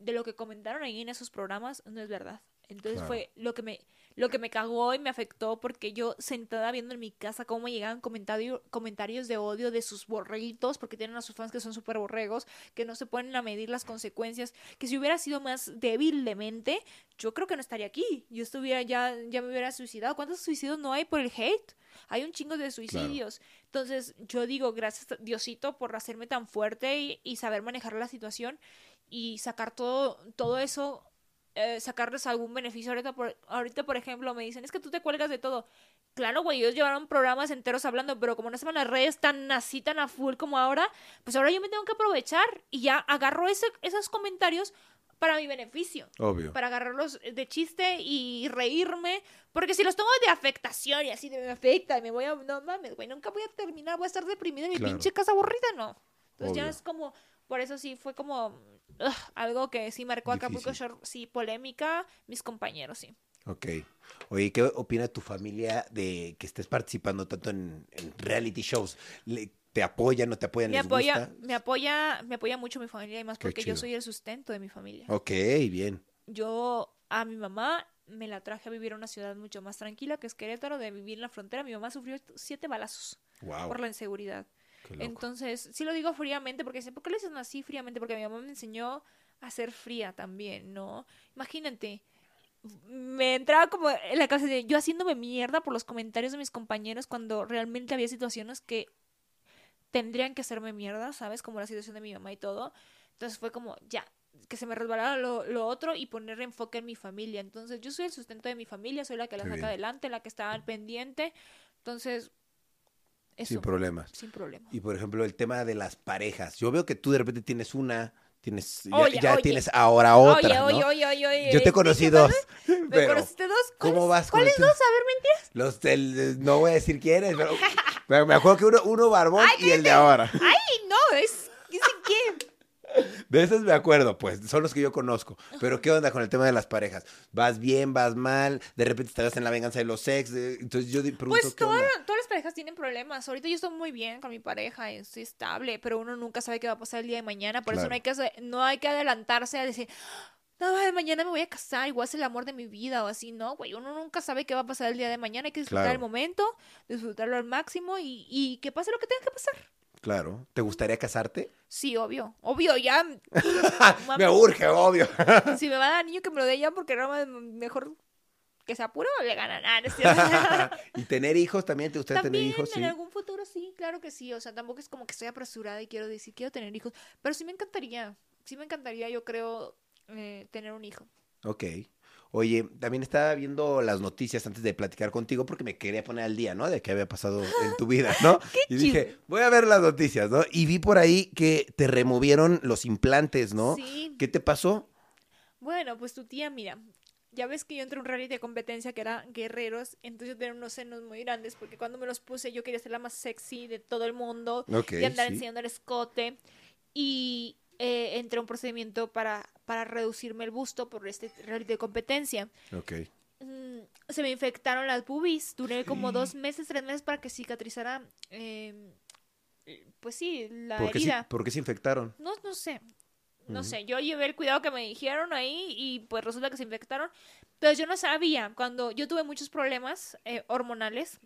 de lo que comentaron ahí en esos programas no es verdad. Entonces Claro. fue lo que me lo que me cagó y me afectó porque yo sentada viendo en mi casa cómo me llegaban comentario- comentarios de odio de sus borreguitos porque tienen a sus fans que son súper borregos que no se ponen a medir las consecuencias que si hubiera sido más débil de mente yo creo que no estaría aquí. Yo estuviera ya ya me hubiera suicidado. ¿cuántos suicidios no hay por el hate? hay un chingo de suicidios. Entonces yo digo gracias a Diosito por hacerme tan fuerte y, y saber manejar la situación y sacar todo todo eso eh, sacarles algún beneficio. Ahorita por, ahorita, por ejemplo, me dicen, es que tú te cuelgas de todo. Claro, güey, ellos llevaron programas enteros hablando, pero como no estaban las redes tan así, tan a full como ahora, pues ahora yo me tengo que aprovechar y ya agarro ese, esos comentarios para mi beneficio. Obvio. Para agarrarlos de chiste y reírme. Porque si los tomo de afectación y así de me afecta y me voy a. No mames, güey, nunca voy a terminar, voy a estar deprimida en mi Claro. pinche casa aburrida, no. Entonces ya es como. Por eso sí fue como. Ugh, algo que sí marcó Acapulco. Shore, sí, polémica, mis compañeros, sí. Ok. Oye, ¿qué opina tu familia de que estés participando tanto en, en reality shows? ¿Le- ¿Te apoyan, no te apoyan? Me ¿Les apoya, gusta? me apoya, me apoya mucho mi familia y más porque yo soy el sustento de mi familia. Ok, bien. Yo a mi mamá me la traje a vivir a una ciudad mucho más tranquila que es Querétaro, de vivir en la frontera. Mi mamá sufrió siete balazos Wow. por la inseguridad. Entonces, sí lo digo fríamente porque dicen, ¿por qué le dicen así fríamente? Porque mi mamá me enseñó a ser fría también, ¿no? Imagínate, me entraba como en la cabeza de yo haciéndome mierda por los comentarios de mis compañeros cuando realmente había situaciones que tendrían que hacerme mierda, ¿sabes? Como la situación de mi mamá y todo. Entonces fue como, ya, que se me resbalara lo, lo otro y poner enfoque en mi familia. Entonces yo soy el sustento de mi familia, soy la que la saca adelante, la que está al pendiente. Entonces, eso, Sin problemas. sin problema. Y por ejemplo, el tema de las parejas. Yo veo que tú de repente tienes una, tienes, ya, Oye, ya oye. tienes ahora otra, oye, ¿no? oye, oye, oye, Yo te oye, conocí ¿qué dos. ¿Me pero conociste dos? ¿Cómo ¿Cuáles- vas con ¿Cuáles dos? A ver, mentiras. Los del, no voy a decir quiénes, pero, pero me acuerdo que uno, uno barbón y el de ahora. Ay, no, es... ¿Dicen quién? De esos me acuerdo, pues, son los que yo conozco. Pero ¿qué onda con el tema de las parejas? ¿Vas bien, vas mal? De repente estarás en la venganza de los ex. Entonces yo pregunto, Pues ¿qué onda? todas las parejas tienen problemas. Ahorita yo estoy muy bien con mi pareja, estoy estable, pero uno nunca sabe qué va a pasar el día de mañana. Por eso no hay, que, no hay que adelantarse a decir, no, mañana me voy a casar, igual es el amor de mi vida o así, no, güey, uno nunca sabe qué va a pasar el día de mañana, hay que disfrutar el momento, disfrutarlo al máximo y, y que pase lo que tenga que pasar. Claro. ¿Te gustaría casarte? Sí, obvio. Obvio, ya. (laughs) me urge, obvio. (laughs) si me va a dar niño que me lo dé ya porque no mejor que sea puro le ganan. (laughs) ¿Y tener hijos también? ¿Te gustaría tener hijos? En algún futuro sí, claro que sí. O sea, tampoco es como que estoy apresurada y quiero decir, quiero tener hijos. Pero sí me encantaría. Sí me encantaría, yo creo, eh, tener un hijo. Ok. Oye, también estaba viendo las noticias antes de platicar contigo porque me quería poner al día, ¿no? De qué había pasado en tu vida, ¿no? (laughs) y dije, voy a ver las noticias, ¿no? Y vi por ahí que te removieron los implantes, ¿no? Sí. ¿Qué te pasó? Bueno, pues tu tía, mira, ya ves que yo entré en un rally de competencia que era guerreros, entonces yo tenía unos senos muy grandes porque cuando me los puse yo quería ser la más sexy de todo el mundo y andar enseñando el escote. Y, eh, entré a un procedimiento para, para reducirme el busto por este de competencia. Ok. Mm, se me infectaron las boobies. Duré como dos meses, tres meses para que cicatrizara. Em, pues sí, la ¿Por herida. ¿Por qué se infectaron? No, no sé. No sé, yo llevé el cuidado que me dijeron ahí y pues resulta que se infectaron. Pero yo no sabía, cuando yo tuve muchos problemas eh, hormonales,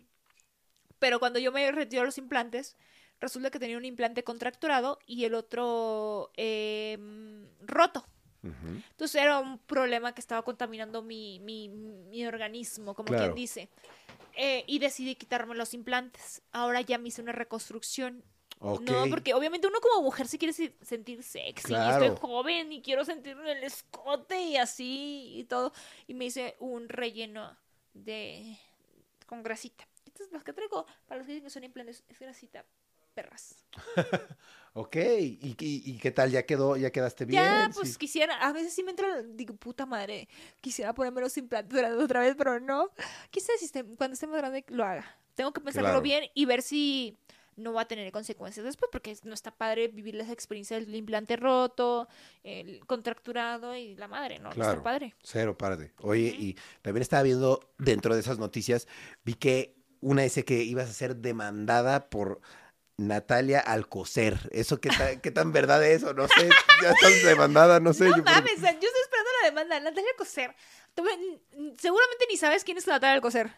pero cuando yo me retiré los implantes, resulta que tenía un implante contracturado y el otro em, roto. Entonces era un problema que estaba contaminando mi, mi, mi organismo, como quien dice. Eh, y decidí quitarme los implantes. Ahora ya me hice una reconstrucción. No, porque obviamente uno como mujer se quiere sentir sexy. estoy joven y quiero sentir el escote y así y todo. Y me hice un relleno de con grasita. Estas las que traigo, para los que dicen que son implantes, es grasita perras. (laughs) ok, ¿Y, ¿Y, qué tal? ¿Ya quedó? ¿Ya quedaste bien? Ya, pues quisiera, a veces sí me entra, digo, puta madre, quisiera ponerme los implantes (laughs) otra vez, pero no. Quizás si cuando esté más grande lo haga. Tengo que pensarlo bien y ver si no va a tener consecuencias después, porque no está padre vivir esa experiencia del implante roto, el contracturado y la madre, ¿no? no está padre. Cero padre. Oye, y también estaba viendo dentro de esas noticias, vi que una dice que ibas a ser demandada por Natalia Alcocer. ¿Eso qué, qué tan verdad es o no sé? Ya estás demandada, no (laughs) sé. No mames, yo estoy esperando la demanda. Natalia Alcocer. seguramente ni sabes quién es Natalia Alcocer.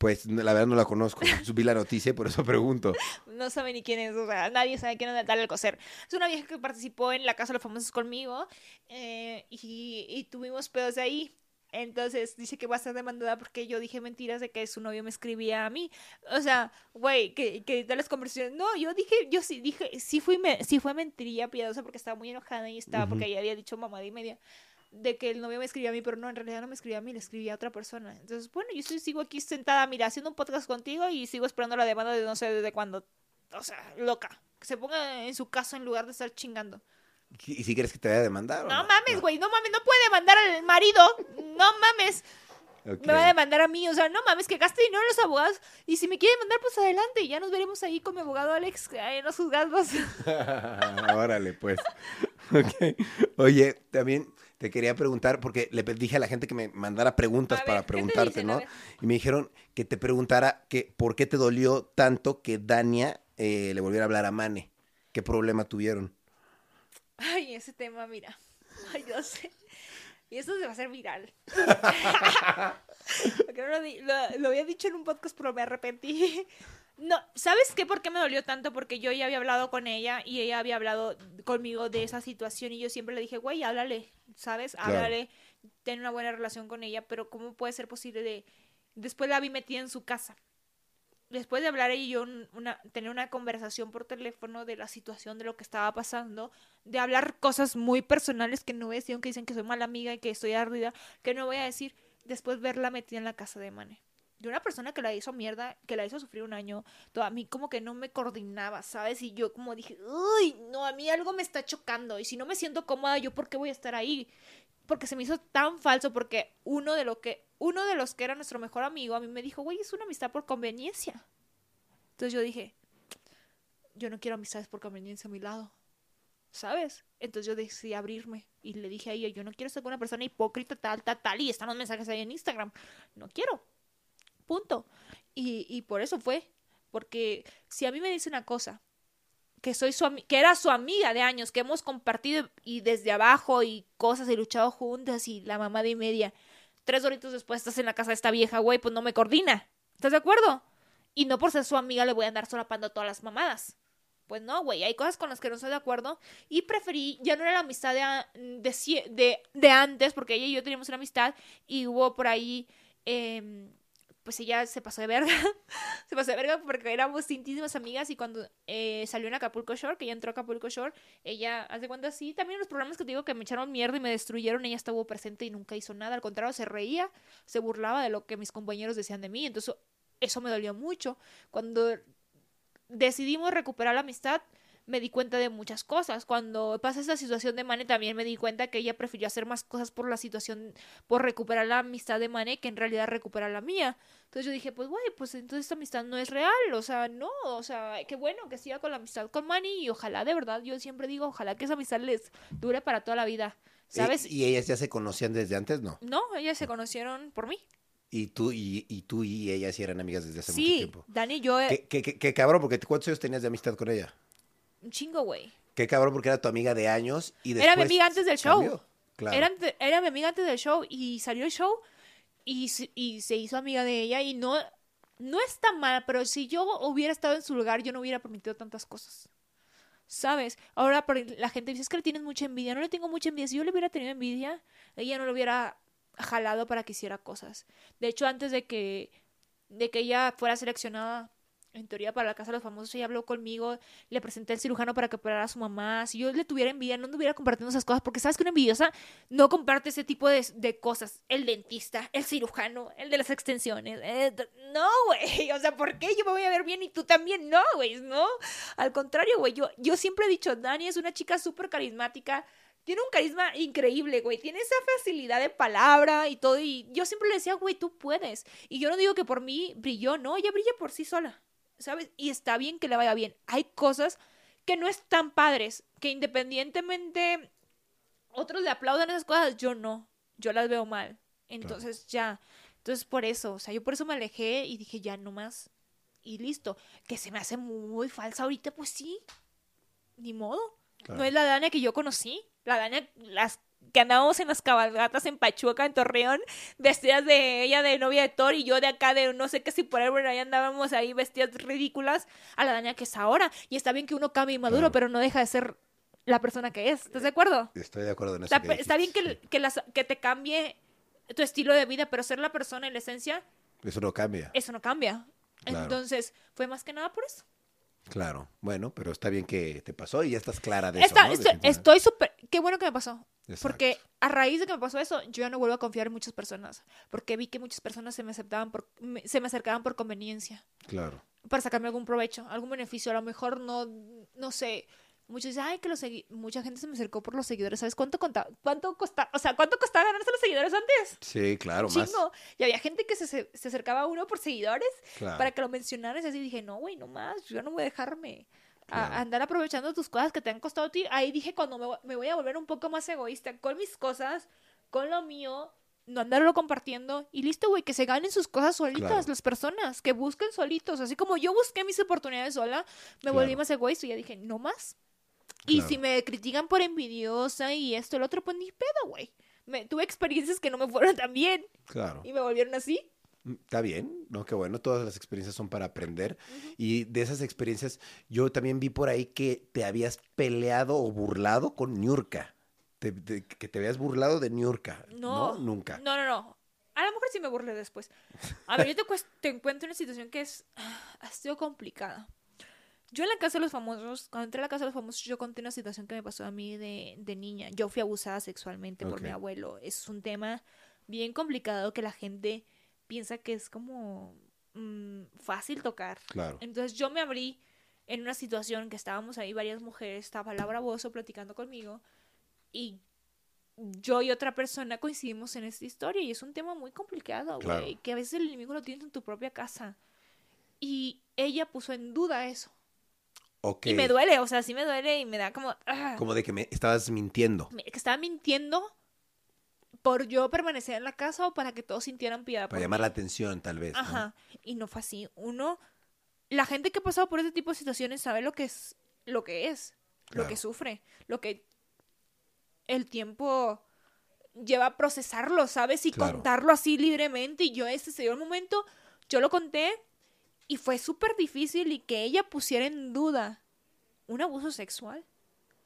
Pues la verdad no la conozco. (laughs) Subí la noticia, por eso pregunto. No sabe ni quién es, o sea, nadie sabe quién es Natalia Alcocer. Es una vieja que participó en La Casa de los Famosos conmigo eh, y, y, tuvimos pedos de ahí. Entonces dice que va a ser demandada porque yo dije mentiras de que su novio me escribía a mí. O sea, güey, que, que las conversaciones. No, yo dije, yo sí dije, sí, fui me, sí fue mentira piadosa porque estaba muy enojada y estaba porque ella había dicho mamá y media de que el novio me escribía a mí, pero no, en realidad no me escribía a mí, le escribía a otra persona. Entonces, bueno, yo estoy, sigo aquí sentada, mira, haciendo un podcast contigo y sigo esperando la demanda de no sé desde cuándo. O sea, loca. Que se ponga en su caso en lugar de estar chingando. ¿Y si quieres que te vaya a demandar? No, mames, güey, no. mames, no puede demandar al marido. No mames. Me va a demandar a mí, o sea, no mames, que gaste dinero los abogados. Y si me quiere demandar, pues adelante. Ya nos veremos ahí con mi abogado Alex en los juzgados. (laughs) Órale, pues. Oye, también te quería preguntar, porque le dije a la gente que me mandara preguntas para preguntarte, ¿no? Y me dijeron que te preguntara que por qué te dolió tanto que Dania eh, le volviera a hablar a Mane. ¿Qué problema tuvieron? Ay, ese tema, mira. Ay, yo sé. Y eso se va a hacer viral. (laughs) lo, había dicho en un podcast, pero me arrepentí. No, ¿sabes qué? ¿Por qué me dolió tanto? Porque yo ya había hablado con ella y ella había hablado conmigo de esa situación y yo siempre le dije, güey, háblale, ¿sabes? Háblale, ten una buena relación con ella, pero ¿cómo puede ser posible de... Después la vi metida en su casa después de hablar ella y yo una, tener una conversación por teléfono de la situación de lo que estaba pasando, de hablar cosas muy personales que no voy a decir, aunque dicen que soy mala amiga y que estoy ardida, que no voy a decir, después verla metida en la casa de Mane. De una persona que la hizo mierda, que la hizo sufrir un año, todo, a mí como que no me coordinaba, ¿sabes? Y yo como dije, uy, no, a mí algo me está chocando y si no me siento cómoda, ¿yo por qué voy a estar ahí? Porque se me hizo tan falso porque uno de lo que uno de los que era nuestro mejor amigo a mí me dijo, güey, es una amistad por conveniencia. Entonces yo dije, yo no quiero amistades por conveniencia a mi lado, ¿sabes? Entonces yo decidí abrirme y le dije a ella, yo no quiero ser una persona hipócrita, tal, tal, tal, y están los mensajes ahí en Instagram. No quiero. Punto. Y, y por eso fue. Porque si a mí me dice una cosa, que soy su que era su amiga de años, que hemos compartido y desde abajo y cosas y luchado juntas y la mamá de media. Tres horitos después estás en la casa de esta vieja, güey, pues no me coordina. ¿Estás de acuerdo? Y no por ser su amiga le voy a andar solapando todas las mamadas. Pues no, güey, hay cosas con las que no estoy de acuerdo. Y preferí, ya no era la amistad de, de, de, de antes, porque ella y yo teníamos una amistad y hubo por ahí, em, pues ella se pasó de verga. (laughs) se pasó de verga porque éramos tintísimas amigas y cuando eh, salió en Acapulco Shore, que ella entró a Acapulco Shore, ella, hace cuenta sí, también en los programas que te digo que me echaron mierda y me destruyeron, ella estuvo presente y nunca hizo nada, al contrario, se reía, se burlaba de lo que mis compañeros decían de mí, entonces eso me dolió mucho. Cuando decidimos recuperar la amistad, me di cuenta de muchas cosas. Cuando pasa esa situación de Mane, también me di cuenta que ella prefirió hacer más cosas por la situación, por recuperar la amistad de Mane, que en realidad recuperar la mía. Entonces yo dije, pues, güey, pues entonces esta amistad no es real. O sea, no, o sea, qué bueno que siga con la amistad con Mane y ojalá, de verdad, yo siempre digo, ojalá que esa amistad les dure para toda la vida. ¿Sabes? ¿Y, y ellas ya se conocían desde antes? No. No, ellas se conocieron por mí. Y tú y, y tú y ella sí eran amigas desde hace mucho Sí, tiempo. Dani y yo, eh, ¿Qué, qué, qué- qué cabrón, porque ¿cuántos años tenías de amistad con ella? Un chingo, güey. Qué cabrón, porque era tu amiga de años y después... Era mi amiga antes del show. Claro. Era, era mi amiga antes del show y salió el show y, se- y se hizo amiga de ella y no, no está mal, pero si yo hubiera estado en su lugar, yo no hubiera permitido tantas cosas. ¿Sabes? Ahora la gente dice, es que le tienes mucha envidia. No le tengo mucha envidia. Si yo le hubiera tenido envidia, ella no lo hubiera jalado para que hiciera cosas. De hecho, antes de que, de que ella fuera seleccionada, en teoría, para la Casa de los Famosos, ella habló conmigo, le presenté al cirujano para que operara a su mamá. Si yo le tuviera envidia, no anduviera compartiendo esas cosas, porque sabes que una envidiosa no comparte ese tipo de, de cosas. El dentista, el cirujano, el de las extensiones. eh, no, güey. (laughs) O sea, ¿por qué yo me voy a ver bien y tú también? No, güey, no. Al contrario, güey. Yo, yo siempre he dicho, Dani es una chica súper carismática. Tiene un carisma increíble, güey. Tiene esa facilidad de palabra y todo. Y yo siempre le decía, güey, tú puedes. Y yo no digo que por mí brilló, no, ella brilla por sí sola. ¿Sabes? Y está bien que le vaya bien. Hay cosas que no están padres, que independientemente otros le aplaudan esas cosas, yo no. Yo las veo mal. Entonces ya. Entonces por eso, o sea, yo por eso me alejé y dije, ya no más. Y listo. Que se me hace muy falsa ahorita, pues sí. Ni modo. Claro. No es la Dania que yo conocí. La Dania, las que andábamos en las cabalgatas en Pachuca, en Torreón, vestidas de ella de novia de Thor y yo de acá de no sé qué si por ahí, bueno, ahí andábamos ahí vestidas ridículas a la Dania que es ahora. Y está bien que uno cambie y maduro, Claro. pero no deja de ser la persona que es. ¿Estás de acuerdo? Estoy de acuerdo en eso. Está, que está bien que, que, las- que te cambie tu estilo de vida, pero ser la persona en la esencia. Eso no cambia. eso no cambia. Claro. Entonces, fue más que nada por eso. Claro. Bueno, pero está bien que te pasó y ya estás clara de eso, estoy- Definitivamente. estoy súper... Qué bueno que me pasó. Exacto. Porque a raíz de que me pasó eso, yo ya no vuelvo a confiar en muchas personas. Porque vi que muchas personas se me aceptaban por, me- se me acercaban por conveniencia. Claro. Para sacarme algún provecho, algún beneficio. A lo mejor no, no sé. Muchos dicen, ay, que los segui-". Mucha gente se me acercó por los seguidores. ¿Sabes cuánto contaba? ¿Cuánto costaba? O sea, ¿cuánto costaba ganarse los seguidores antes? Sí, claro, más. Y había gente que se, se, acercaba a uno por seguidores Claro. para que lo mencionaras. Y así dije, no, güey, no más. Yo no voy a dejarme Claro. a andar aprovechando tus cosas que te han costado a ti. Ahí dije, cuando me, me voy a volver un poco más egoísta con mis cosas, con lo mío, no andarlo compartiendo. Y listo, güey, que se ganen sus cosas solitas Claro. las personas, que busquen solitos. Así como yo busqué mis oportunidades sola, me volví Claro. más egoísta y ya dije, no más. Y Claro. si me critican por envidiosa y esto, el otro, pues ni pedo, güey. Me, tuve experiencias que no me fueron tan bien Claro. y me volvieron así. Mm, Está bien, ¿no? Qué bueno, todas las experiencias son para aprender. Y de esas experiencias, yo también vi por ahí que te habías peleado o burlado con Niurka. Te- te- que te habías burlado de Niurka. No. No, nunca. No, no, no. A lo mejor sí me burlé después. A ver, yo te, te encuentro una situación que es. ah, Ha sido complicada. Yo en la casa de los famosos, cuando entré a la casa de los famosos, yo conté una situación que me pasó a mí de, de niña. Yo fui abusada sexualmente por mi abuelo. Es un tema bien complicado que la gente piensa que es como mm, fácil tocar. Claro. Entonces yo me abrí en una situación que estábamos ahí varias mujeres, estaba Laura Bozo platicando conmigo y yo y otra persona coincidimos en esta historia y es un tema muy complicado, güey, Claro. que a veces el enemigo lo tienes en tu propia casa. Y ella puso en duda eso. Ok. Y me duele, o sea, sí me duele y me da como... ah, Como de que me estabas mintiendo. me- que estaba mintiendo por yo permanecer en la casa o para que todos sintieran piedad. Para por llamar mí. la atención, tal vez. ¿no? Ajá. Y no fue así. Uno, la gente que ha pasado por ese tipo de situaciones sabe lo que es, lo que es, lo que sufre, lo que el tiempo lleva a procesarlo, ¿sabes? Y Claro. contarlo así libremente. Y yo ese se dio el momento, yo lo conté y fue súper difícil y que ella pusiera en duda un abuso sexual.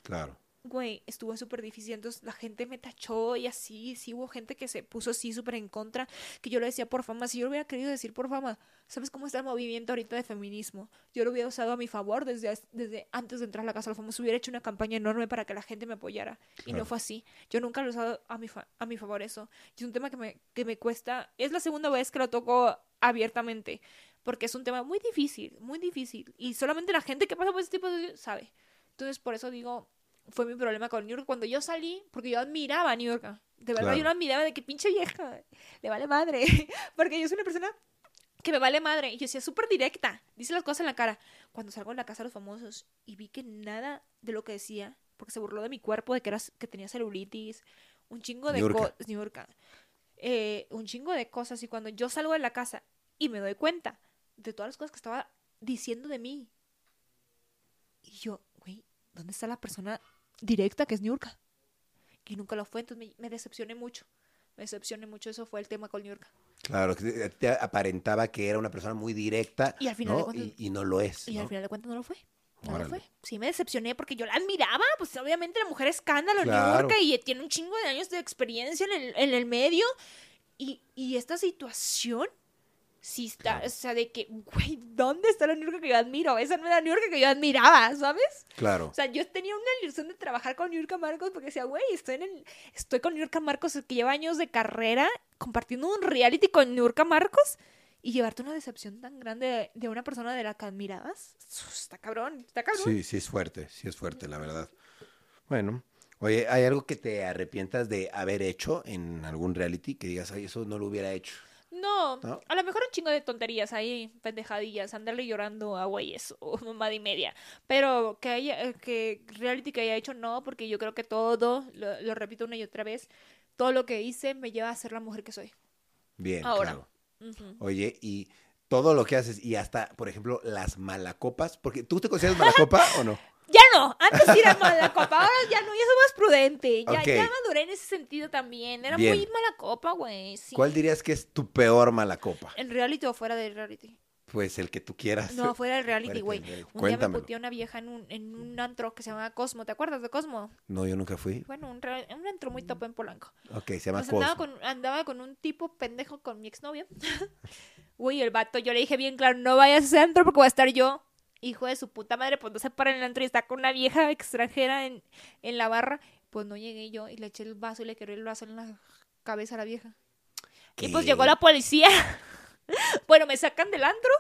Claro. Güey, estuvo súper difícil. Entonces la gente me tachó y así. Sí hubo gente que se puso así súper en contra. Que yo le decía por fama. Si yo lo hubiera querido decir por fama, ¿sabes cómo está el movimiento ahorita de feminismo? Yo lo hubiera usado a mi favor desde, desde antes de entrar a la Casa de los Famosos. Hubiera hecho una campaña enorme para que la gente me apoyara. Y Claro. no fue así. Yo nunca lo he usado a mi, fa- a mi favor eso. Y es un tema que me, que me cuesta. Es la segunda vez que lo toco abiertamente. Porque es un tema muy difícil, muy difícil. Y solamente la gente que pasa por ese tipo de... sabe. Entonces, por eso digo, fue mi problema con New York. Cuando yo salí, porque yo admiraba a New York. De verdad, Claro. yo la admiraba de que pinche vieja, le vale madre. (laughs) porque yo soy una persona que me vale madre. Y yo decía, súper directa, dice las cosas en la cara. Cuando salgo en la casa de los famosos y vi que nada de lo que decía, porque se burló de mi cuerpo, de que, era, que tenía celulitis, un chingo de cosas. Eh, un chingo de cosas. Y cuando yo salgo de la casa y me doy cuenta de todas las cosas que estaba diciendo de mí, y yo, güey, ¿dónde está la persona directa que es Niurka? Y nunca lo fue, entonces me, me decepcioné mucho. Me decepcioné mucho, eso fue el tema con Niurka. Claro, que te- aparentaba que era una persona muy directa Y al final ¿no? de cuentas- y, y no lo es. Y ¿no? al final de cuentas no lo fue. No lo fue. Sí me decepcioné porque yo la admiraba, pues obviamente la mujer escándalo en Claro. Niurka y tiene un chingo de años de experiencia en el, en el medio. Y, y esta situación, sí está, Claro. o sea, de que, güey, ¿dónde está la Niurka que yo admiro? Esa no era la Niurka que yo admiraba, ¿sabes? Claro. O sea, yo tenía una ilusión de trabajar con Niurka Marcos porque decía, güey, estoy, en el- estoy con Niurka Marcos que lleva años de carrera compartiendo un reality con Niurka Marcos y llevarte una decepción tan grande de, de una persona de la que admirabas. Está cabrón, está cabrón. Sí, sí es fuerte, sí es fuerte, la verdad. Bueno, oye, ¿hay algo que te arrepientas de haber hecho en algún reality que digas, ay, eso no lo hubiera hecho? No, ¿No? a lo mejor un chingo de tonterías ahí, pendejadillas, andarle llorando a güeyes o mamada y media. Pero que haya, eh, que reality que haya hecho, no, porque yo creo que todo, lo, lo repito una y otra vez, todo lo que hice me lleva a ser la mujer que soy. Bien, Ahora. claro. Oye, y todo lo que haces, y hasta, por ejemplo, las malacopas, porque ¿tú te consideras malacopa (laughs) o no? Ya no, antes era (laughs) mala copa, ahora ya no, ya soy más prudente. Ya, Ok. ya maduré en ese sentido también. Era Bien. muy mala copa, güey. Sí. ¿Cuál dirías que es tu peor malacopa? ¿En reality o fuera del reality? Pues el que tú quieras. No, fuera del reality, güey. Un día me puteó una vieja en un, en un antro que se llamaba Cosmo. ¿Te acuerdas de Cosmo? No, yo nunca fui. Bueno, un, re- un antro muy top en Polanco. Ok, se llama Pues andaba, Cosmo. con, andaba con un tipo pendejo con mi exnovia. (laughs) Güey, el vato, yo le dije bien claro, no vayas a ese antro porque voy a estar yo. Hijo de su puta madre, pues no se para en el antro y está con una vieja extranjera en, en la barra. Pues no llegué yo y le eché el vaso y le quebré el vaso en la cabeza a la vieja. Y pues llegó la policía. (laughs) bueno, me sacan del antro.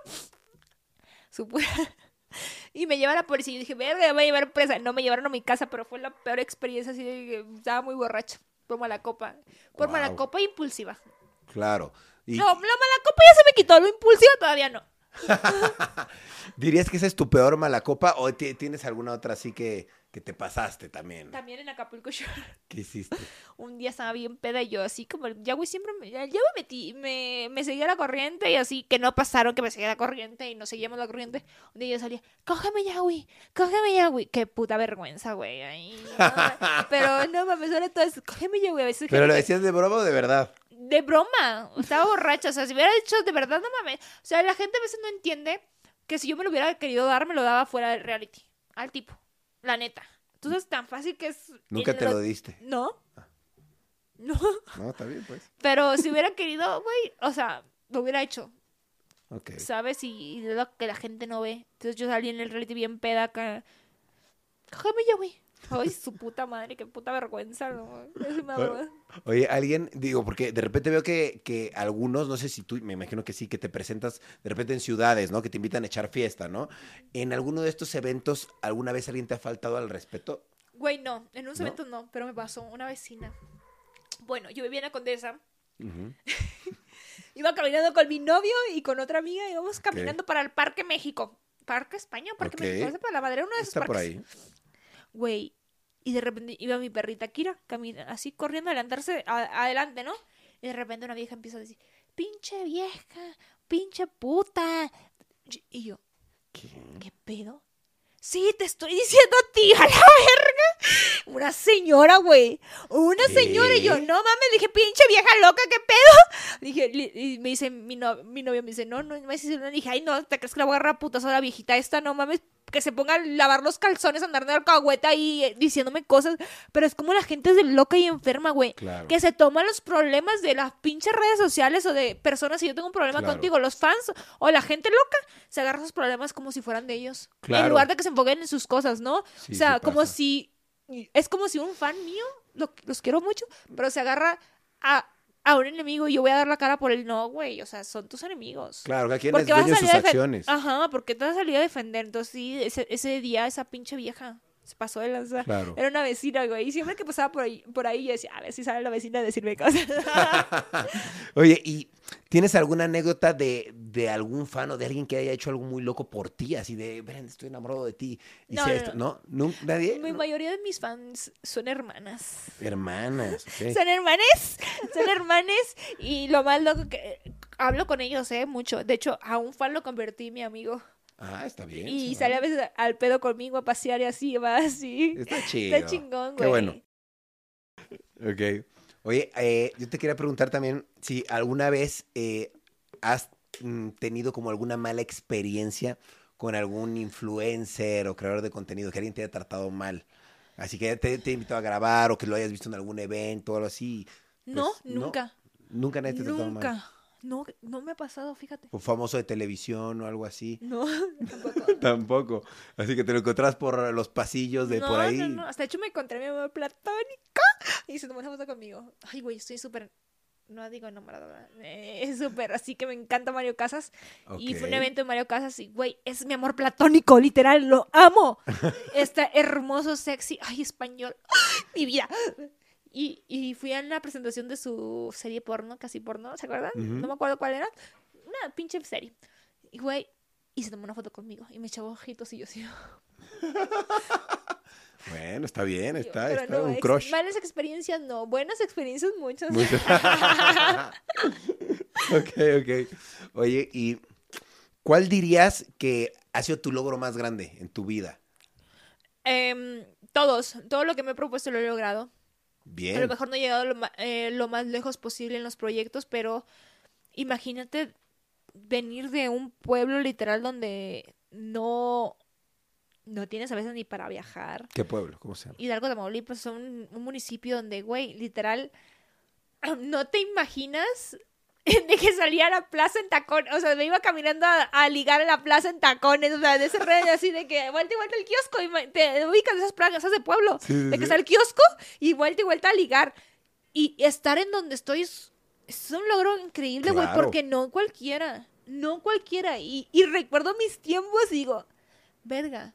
Y me lleva a la policía. Y dije, verga, me voy a llevar presa. No me llevaron a mi casa, pero fue la peor experiencia. Así de estaba muy borracha. Por mala copa. Por mala Guau. copa impulsiva. Claro. Y No, la mala copa ya se me quitó. Lo impulsiva todavía no. (laughs) ¿Dirías que esa es tu peor malacopa o ti- tienes alguna otra así que, que te pasaste también? También en Acapulco Shore. (laughs) ¿Qué hiciste? Un día estaba bien peda y yo así como, ya güey, siempre me, ya ya me metí, me, me seguía la corriente y así que no pasaron que me seguía la corriente y no seguíamos la corriente. Un día yo salía, cógeme ya, güey, cógeme ya, güey. Qué puta vergüenza, güey. Ay, no, (laughs) pero no mames, ahora todo es, cógeme ya, güey. A veces ¿Pero lo decías de broma o de verdad? De broma. Estaba borracha. O sea, si hubiera dicho de verdad, no mames. O sea, la gente a veces no entiende que si yo me lo hubiera querido dar, me lo daba fuera del reality. Al tipo. La neta. Entonces, tan fácil que es. Nunca te lo diste. No. No. No, está bien, pues. Pero si hubiera querido, güey, o sea, lo hubiera hecho. Ok. ¿Sabes? Y, y lo que la gente no ve. Entonces yo salí en el reality bien peda acá. Cógeme ya, güey. Ay, su puta madre, qué puta vergüenza, ¿no? Me da- Oye, alguien, digo, porque de repente veo que, que algunos, no sé si tú, me imagino que sí, que te presentas de repente en ciudades, ¿no? Que te invitan a echar fiesta, ¿no? En alguno de estos eventos, ¿alguna vez alguien te ha faltado al respeto? Güey, no, en unos ¿No? eventos no, pero me pasó una vecina. Bueno, yo vivía en la Condesa, (laughs) iba caminando con mi novio y con otra amiga, íbamos caminando para el Parque México. Parque España, Parque Ok. México, no sé, para la madre, uno de esos Está por ahí. Güey, y de repente iba mi perrita Kira, así corriendo adelantarse, adelante, ¿no? Y de repente una vieja empieza a decir, pinche vieja, pinche puta. Y yo, ¿Qué? ¿Qué pedo? Sí, te estoy diciendo a ti, (laughs) a la verga. Una señora, güey. Una ¿Qué? señora. Y yo, no mames, dije, pinche vieja loca, ¿qué pedo? (laughs) Dije, y me dice, mi, no- mi novio me dice, no, no, no me dices, no. Dije, ay, no, ¿te crees que la voy a agarrar a putazo a la viejita esta? No mames, que se ponga a lavar los calzones, andar de alcahueta ahí eh, diciéndome cosas. Pero es como la gente es de loca y enferma, güey. Claro. Que se toman los problemas de las pinches redes sociales o de personas. Si yo tengo un problema Claro. contigo, los fans o la gente loca se agarra esos problemas como si fueran de ellos. En Claro. lugar de que se enfoquen en sus cosas, ¿no? Sí, o sea, como si. Es como si un fan mío, lo- los quiero mucho, pero se agarra a, a un enemigo y yo voy a dar la cara por él. No, güey, o sea, son tus enemigos. Claro, cada quien es dueño de sus acciones. Ajá, porque te vas a salir a defender. Entonces, sí, ese, ese día esa pinche vieja se pasó de lanza. Claro. Era una vecina, güey. Y siempre que pasaba por ahí, por ahí yo decía, a ver si sale la vecina a decirme cosas. (laughs) Oye, ¿y tienes alguna anécdota de, de algún fan o de alguien que haya hecho algo muy loco por ti? Así de, ven, estoy enamorado de ti. Y No, no, esto- no. ¿no? ¿Nun- ¿Nadie? Mi mayoría de mis fans son hermanas. Hermanas. ok. (laughs) Son hermanes, son hermanes. Y lo más loco que hablo con ellos, eh, mucho. De hecho, a un fan lo convertí mi amigo. Ah, está bien. Y se sale a vale. veces al pedo conmigo a pasear y así, va así. Está chido. Está chingón, güey. Qué bueno. Ok. Oye, eh, yo te quería preguntar también si alguna vez eh, has mm, tenido como alguna mala experiencia con algún influencer o creador de contenido, que alguien te haya tratado mal. Así que te, te invitado a grabar o que lo hayas visto en algún evento o algo así. No, Pues, no. nunca. Nunca nadie te ha tratado mal. No, no me ha pasado, fíjate. O famoso de televisión o algo así. No, (laughs) tampoco. (laughs) Tampoco. Así que te lo encontrás por los pasillos de no, por ahí. no, no. Hasta hecho me encontré a mi amor platónica y se tomó una foto conmigo. Ay, güey, estoy súper. No digo enamorada, ¿verdad? Eh, es (laughs) súper. Así que me encanta Mario Casas. Y fue un evento de Mario Casas y, güey, es mi amor platónico, literal, lo amo. Está hermoso, sexy. Ay, español. (gasps) Mi vida. Y, y fui a la presentación de su serie porno, casi porno, ¿se acuerdan? No me acuerdo cuál era. Una pinche serie. Y, güey, y se tomó una foto conmigo y me echó ojitos y yo así. (laughs) Bueno, está bien, está, Pero está no, un crush. Malas experiencias no, buenas experiencias muchas. Mucho. (laughs) (laughs) ok, ok. Oye, ¿y cuál dirías que ha sido tu logro más grande en tu vida? Em, todos, todo lo que me he propuesto lo he logrado. A Bien. lo mejor no he llegado lo, eh, lo más lejos posible en los proyectos, pero imagínate venir de un pueblo literal donde no, no tienes a veces ni para viajar. ¿Qué pueblo? ¿Cómo se llama? Hidalgo, Tamaulipas, son un, un municipio donde, güey, literal, (clears throat) no te imaginas (laughs) de que salía a la plaza en tacones, o sea, me iba caminando a, a ligar a la plaza en tacones, o sea, de ese red así de que vuelta y vuelta el kiosco, y te ubicas de esas plazas de pueblo, Sí, sí, de que está el kiosco y vuelta y vuelta a ligar. Y estar en donde estoy es, es un logro increíble, güey, Claro. porque no cualquiera, no cualquiera. Y, y recuerdo mis tiempos y digo, verga,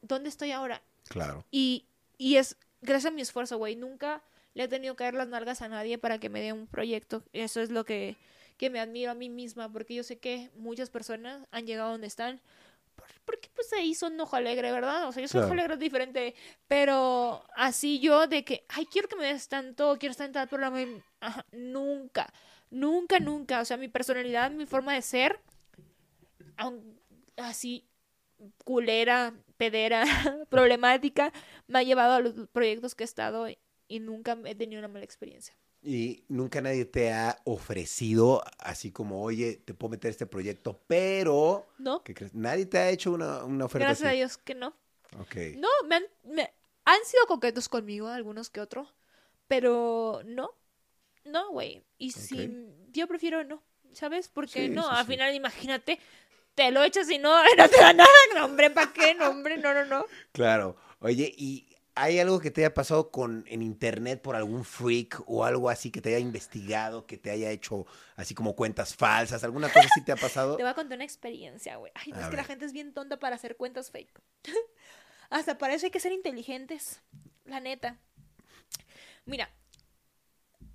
¿dónde estoy ahora? Claro. Y, y es gracias a mi esfuerzo, güey. Nunca le he tenido que dar las nalgas a nadie para que me dé un proyecto. Eso es lo que, que me admiro a mí misma, porque yo sé que muchas personas han llegado donde están. por- Porque pues ahí son ojo alegre, ¿verdad? O sea, yo soy ojo Claro. alegre es diferente. Pero así yo de que, ay, quiero que me des tanto, quiero estar en tal programa. ajá, nunca, nunca, nunca. O sea, mi personalidad, mi forma de ser, así culera, pedera, (laughs) problemática, me ha llevado a los proyectos que he estado y, nunca he tenido una mala experiencia. Y nunca nadie te ha ofrecido así como, oye, te puedo meter este proyecto, pero... ¿No? ¿Qué crees? Nadie te ha hecho una, una oferta Gracias a así. Dios que no. Ok. No, me han, me- han sido coquetos conmigo, algunos que otros, pero no, no, güey. Y si yo prefiero no, ¿sabes? Porque Sí, no, sí, al sí. final imagínate, te lo echas y no, (laughs) no te da nada, no, hombre, ¿para qué? No, hombre, no, no, no. Claro. Oye, ¿y hay algo que te haya pasado con en internet por algún freak o algo así que te haya investigado, que te haya hecho así como cuentas falsas? ¿Alguna cosa así te ha (laughs) pasado? Te voy a contar una experiencia, güey. Ay, no, A es que la gente es bien tonta para hacer cuentas fake. (laughs) Hasta para eso hay que ser inteligentes. La neta. Mira,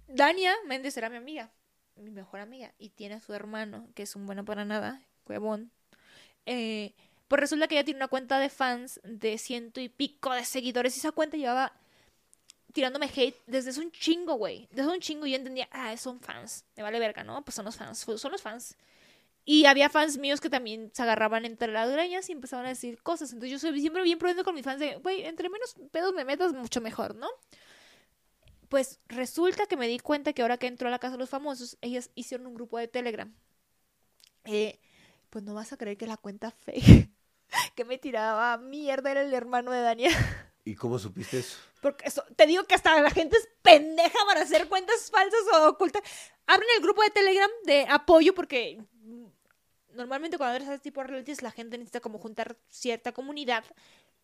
Dania Méndez era mi amiga, mi mejor amiga, y tiene a su hermano, que es un bueno para nada, huevón. Eh, pues resulta que ella tiene una cuenta de fans de ciento y pico de seguidores, y esa cuenta llevaba tirándome hate desde hace un chingo, güey. Desde un chingo yo entendía, ah, son fans. Me vale verga, ¿no? Pues son los fans, son los fans. Y había fans míos que también se agarraban entre las greñas y empezaban a decir cosas. Entonces yo soy siempre bien prudente con mis fans de, güey, entre menos pedos me metas, mucho mejor, ¿no? Pues resulta que me di cuenta que ahora que entró a la casa de los famosos, ellas hicieron un grupo de Telegram. Eh, pues no vas a creer que la cuenta fake que me tiraba mierda era el hermano de Daniel. (laughs) ¿Y cómo supiste eso? Porque eso, te digo que hasta la gente es pendeja para hacer cuentas falsas o ocultas. Abren el grupo de Telegram de apoyo porque normalmente cuando eres ese tipo de realities la gente necesita como juntar cierta comunidad.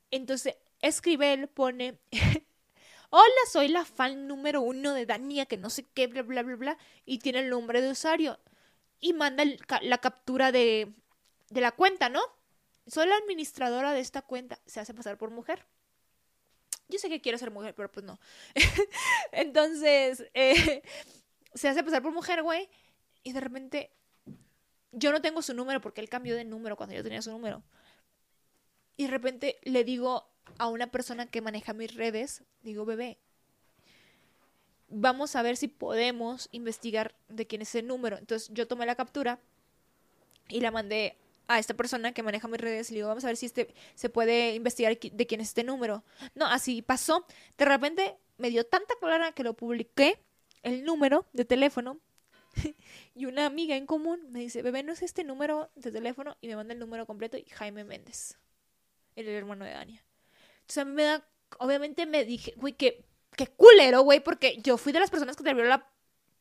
Entonces escribe él, pone, (laughs) hola, soy la fan número uno de Dania, que no sé qué, bla, bla, bla, bla, y tiene el nombre de usuario. Y manda la captura de, de la cuenta, ¿no? Soy la administradora de esta cuenta. Se hace pasar por mujer. Yo sé que quiero ser mujer, pero pues no. (laughs) Entonces, eh, se hace pasar por mujer, güey. Y de repente, yo no tengo su número porque él cambió de número cuando yo tenía su número. Y de repente le digo a una persona que maneja mis redes, digo, bebé, vamos a ver si podemos investigar de quién es ese número. Entonces yo tomé la captura y la mandé a esta persona que maneja mis redes y le digo, vamos a ver si este, se puede investigar de quién es este número. No, así pasó. De repente me dio tanta clara que lo publiqué, el número de teléfono, (laughs) y una amiga en común me dice, bebé, ¿no es este número de teléfono? Y me manda el número completo y Jaime Méndez, el hermano de Dania. Entonces a mí me da, obviamente me dije, güey, qué, qué culero, güey, porque yo fui de las personas que te abrió la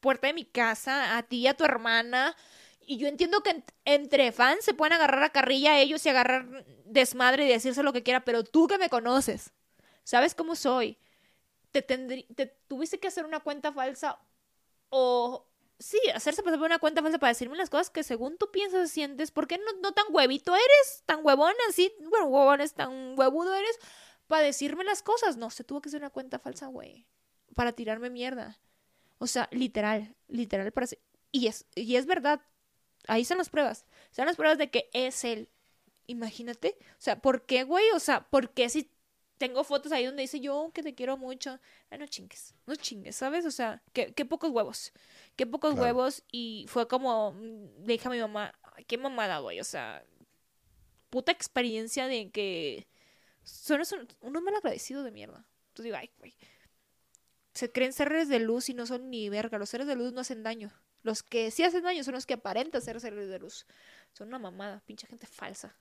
puerta de mi casa, a ti a tu hermana, y yo entiendo que entre fans se pueden agarrar a carrilla a ellos y agarrar desmadre y decirse lo que quiera, pero tú que me conoces, sabes cómo soy. Te, te tuviste que hacer una cuenta falsa o sí, hacerse pasar por una cuenta falsa para decirme las cosas que según tú piensas y sientes, ¿por qué no, no tan huevito eres? Tan huevón así, bueno, huevón es tan huevudo eres para decirme las cosas. No, se tuvo que hacer una cuenta falsa, güey, para tirarme mierda. O sea, literal, literal para y es y es verdad, Ahí están las pruebas. Están las pruebas de que es él. Imagínate. O sea, ¿por qué, güey? O sea, ¿por qué si tengo fotos ahí donde dice yo que te quiero mucho? Ah, no chingues. No chingues, ¿sabes? O sea, qué, qué pocos huevos. Qué pocos huevos. Y fue como, mm, le dije a mi mamá, Ay, qué mamada, güey. O sea, puta experiencia de que son unos mal agradecidos de mierda. Entonces digo, ay, güey. Se creen seres de luz y no son ni verga. Los seres de luz no hacen daño. Los que sí hacen daño son los que aparentan ser seres de luz. Son una mamada, pinche gente falsa.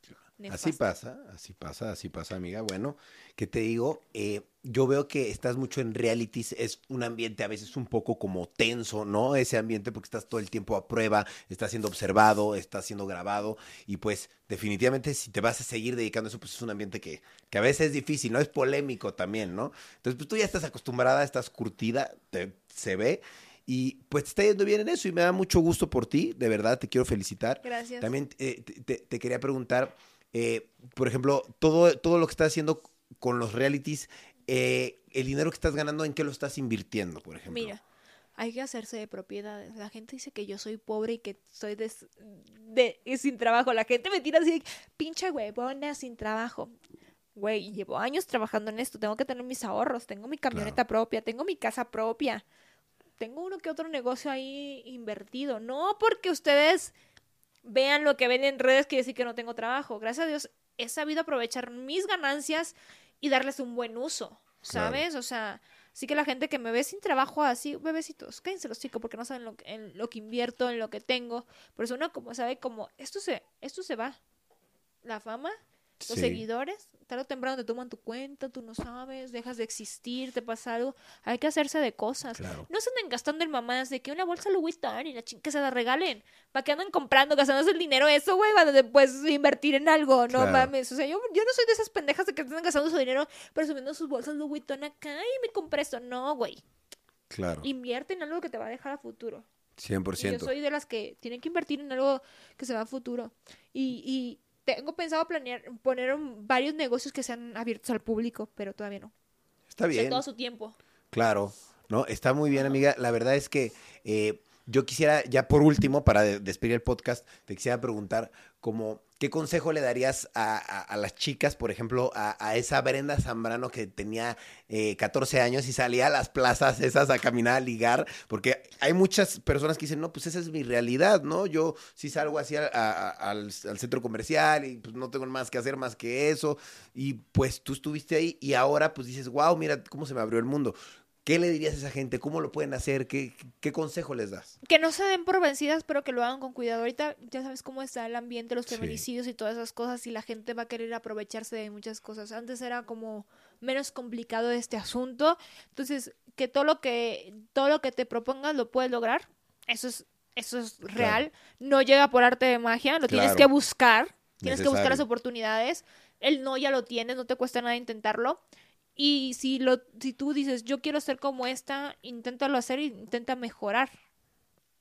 Así pasa, así pasa, así pasa, amiga. Bueno, ¿qué te digo? Eh, yo veo que estás mucho en realities, es un ambiente a veces un poco como tenso, ¿no? Ese ambiente porque estás todo el tiempo a prueba, estás siendo observado, estás siendo grabado y pues definitivamente si te vas a seguir dedicando a eso, pues es un ambiente que, que a veces es difícil, ¿no? Es polémico también, ¿no? Entonces, pues tú ya estás acostumbrada, estás curtida, te, se ve y pues te está yendo bien en eso y me da mucho gusto por ti, de verdad, te quiero felicitar. Gracias. También eh, te, quería preguntar, eh, por ejemplo, todo, todo lo que estás haciendo con los realities, eh, el dinero que estás ganando, ¿en qué lo estás invirtiendo, por ejemplo? Mira, hay que hacerse de propiedades. La gente dice que yo soy pobre y que soy de, sin trabajo. La gente me tira así, pinche huevona, sin trabajo. Güey, llevo años trabajando en esto, tengo que tener mis ahorros, tengo mi camioneta propia, tengo mi casa propia tengo uno que otro negocio ahí invertido. No porque ustedes vean lo que ven en redes quiere decir que no tengo trabajo. Gracias a Dios he sabido aprovechar mis ganancias y darles un buen uso, ¿sabes? O sea, sí que la gente que me ve sin trabajo así, bebecitos, cállense los chicos porque no saben lo, en lo que invierto, en lo que tengo. Por eso uno como sabe como esto se, esto se va. La fama los seguidores, tarde o temprano te toman tu cuenta, tú no sabes, dejas de existir, te pasa algo. Hay que hacerse de cosas. No se anden gastando en mamadas de que una bolsa Louis Vuitton y la que se la regalen. ¿Para que andan comprando, gastándose el dinero eso, güey? Para después invertir en algo. No mames. O sea, yo, yo no soy de esas pendejas de que están gastando su dinero presumiendo sus bolsas Louis Vuitton acá y me compré esto. No, güey. Claro. Invierte en algo que te va a dejar a futuro. 100%. yo soy de las que tienen que invertir en algo que se va a futuro. Y, y tengo pensado planear, poner varios negocios que sean abiertos al público, pero todavía no. Está bien. todo su tiempo. Claro, no, está muy bien, amiga. La verdad es que eh, yo quisiera, ya por último, para de- despedir el podcast, te quisiera preguntar como, ¿qué consejo le darías a, a- las chicas, por ejemplo, a, a esa Brenda Zambrano que tenía eh, 14 años y salía a las plazas esas a caminar, a ligar? Porque hay muchas personas que dicen, no, pues esa es mi realidad, ¿no? Yo sí salgo así al, al centro comercial y pues no tengo más que hacer más que eso. Y pues tú estuviste ahí y ahora pues dices, wow, mira cómo se me abrió el mundo. ¿Qué le dirías a esa gente? ¿Cómo lo pueden hacer? ¿Qué, qué consejo les das? Que no se den por vencidas, pero que lo hagan con cuidado. Ahorita ya sabes cómo está el ambiente, los Sí. feminicidios y todas esas cosas, y la gente va a querer aprovecharse de muchas cosas. Antes era como menos complicado este asunto. Entonces, que todo lo que, todo lo que te propongas lo puedes lograr. Eso es, eso es real. No llega por arte de magia, lo tienes que buscar. Tienes que buscar las oportunidades. El no ya lo tienes, no te cuesta nada intentarlo. Y si lo, si tú dices, yo quiero ser como esta, inténtalo hacer y intenta mejorar.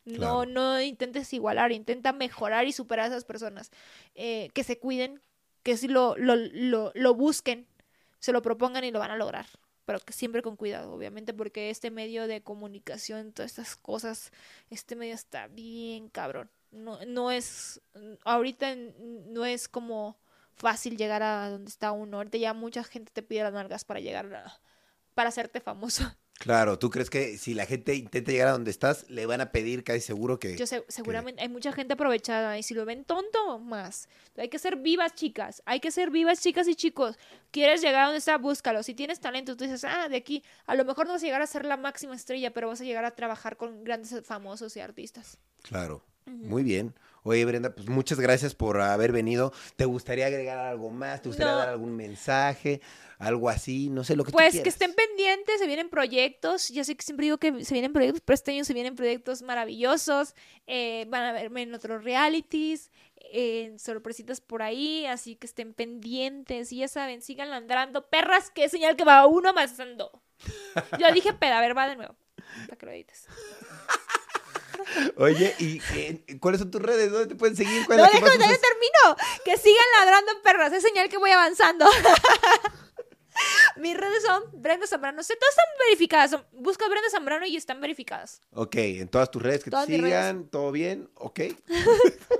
No, no intentes igualar, intenta mejorar y superar a esas personas. Eh, que se cuiden, que si lo, lo, lo, lo busquen, se lo propongan y lo van a lograr. Pero que siempre con cuidado, obviamente, porque este medio de comunicación, todas estas cosas, este medio está bien cabrón. No, no es, ahorita no es como fácil llegar a donde está uno. Ahorita ya mucha gente te pide las nalgas para llegar a, para hacerte famoso. (laughs) Claro, ¿tú crees que si la gente intenta llegar a donde estás, le van a pedir casi seguro que... Yo sé, seguramente hay mucha gente aprovechada y si lo ven tonto, más. Hay que ser vivas, chicas. Hay que ser vivas, chicas y chicos. ¿Quieres llegar a donde está? Búscalo. Si tienes talento, tú dices, ah, de aquí, a lo mejor no vas a llegar a ser la máxima estrella, pero vas a llegar a trabajar con grandes famosos y artistas. Claro, muy bien. Oye, Brenda, pues muchas gracias por haber venido. ¿Te gustaría agregar algo más? ¿Te gustaría No. dar algún mensaje? Algo así, no sé lo que tú Pues que estén pendientes, se vienen proyectos. Ya sé que siempre digo que se vienen proyectos, pero este año se vienen proyectos maravillosos. Eh, van a verme en otros realities, en sorpresitas por ahí, así que estén pendientes. Y ya saben, sigan landrando. Perras, que es señal que va uno avanzando. Yo dije peda, a ver, va de nuevo. Para que lo edites. Oye, ¿y eh, cuáles son tus redes? ¿Dónde te pueden seguir? ¿Cuál No, es la que más déjame, usas? todavía termino. Que sigan ladrando, perras. Es señal que voy avanzando. (laughs) Mis redes son Brenda Zambrano. sé, todas están verificadas. Son- Busca Brenda Zambrano y están verificadas. Ok, en todas tus redes que Todas te sigan, ¿todo bien? Ok. (laughs)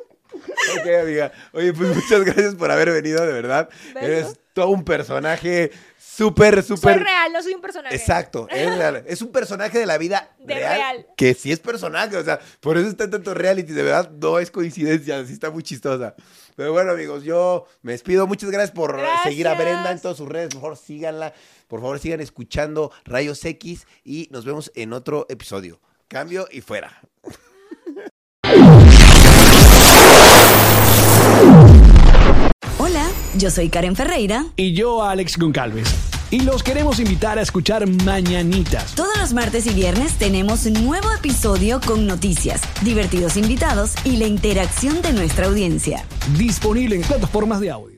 (laughs) ok, amiga. Oye, pues muchas gracias por haber venido, de verdad. Eres todo un personaje súper, Soy súper... real, no soy un personaje. Exacto, es (laughs) real. Es un personaje de la vida De real, real. Que sí es personaje, o sea, por eso está en tanto reality, de verdad, no es coincidencia, sí está muy chistosa. Pero bueno, amigos, yo me despido. Muchas gracias por Gracias. seguir a Brenda en todas sus redes. Por favor, síganla. Por favor, sigan escuchando Rayos X y nos vemos en otro episodio. Cambio y fuera. Yo soy Karen Ferreira. Y yo, Alex Goncalves. Y los queremos invitar a escuchar Mañanitas. Todos los martes y viernes tenemos un nuevo episodio con noticias, divertidos invitados y la interacción de nuestra audiencia. Disponible en plataformas de audio.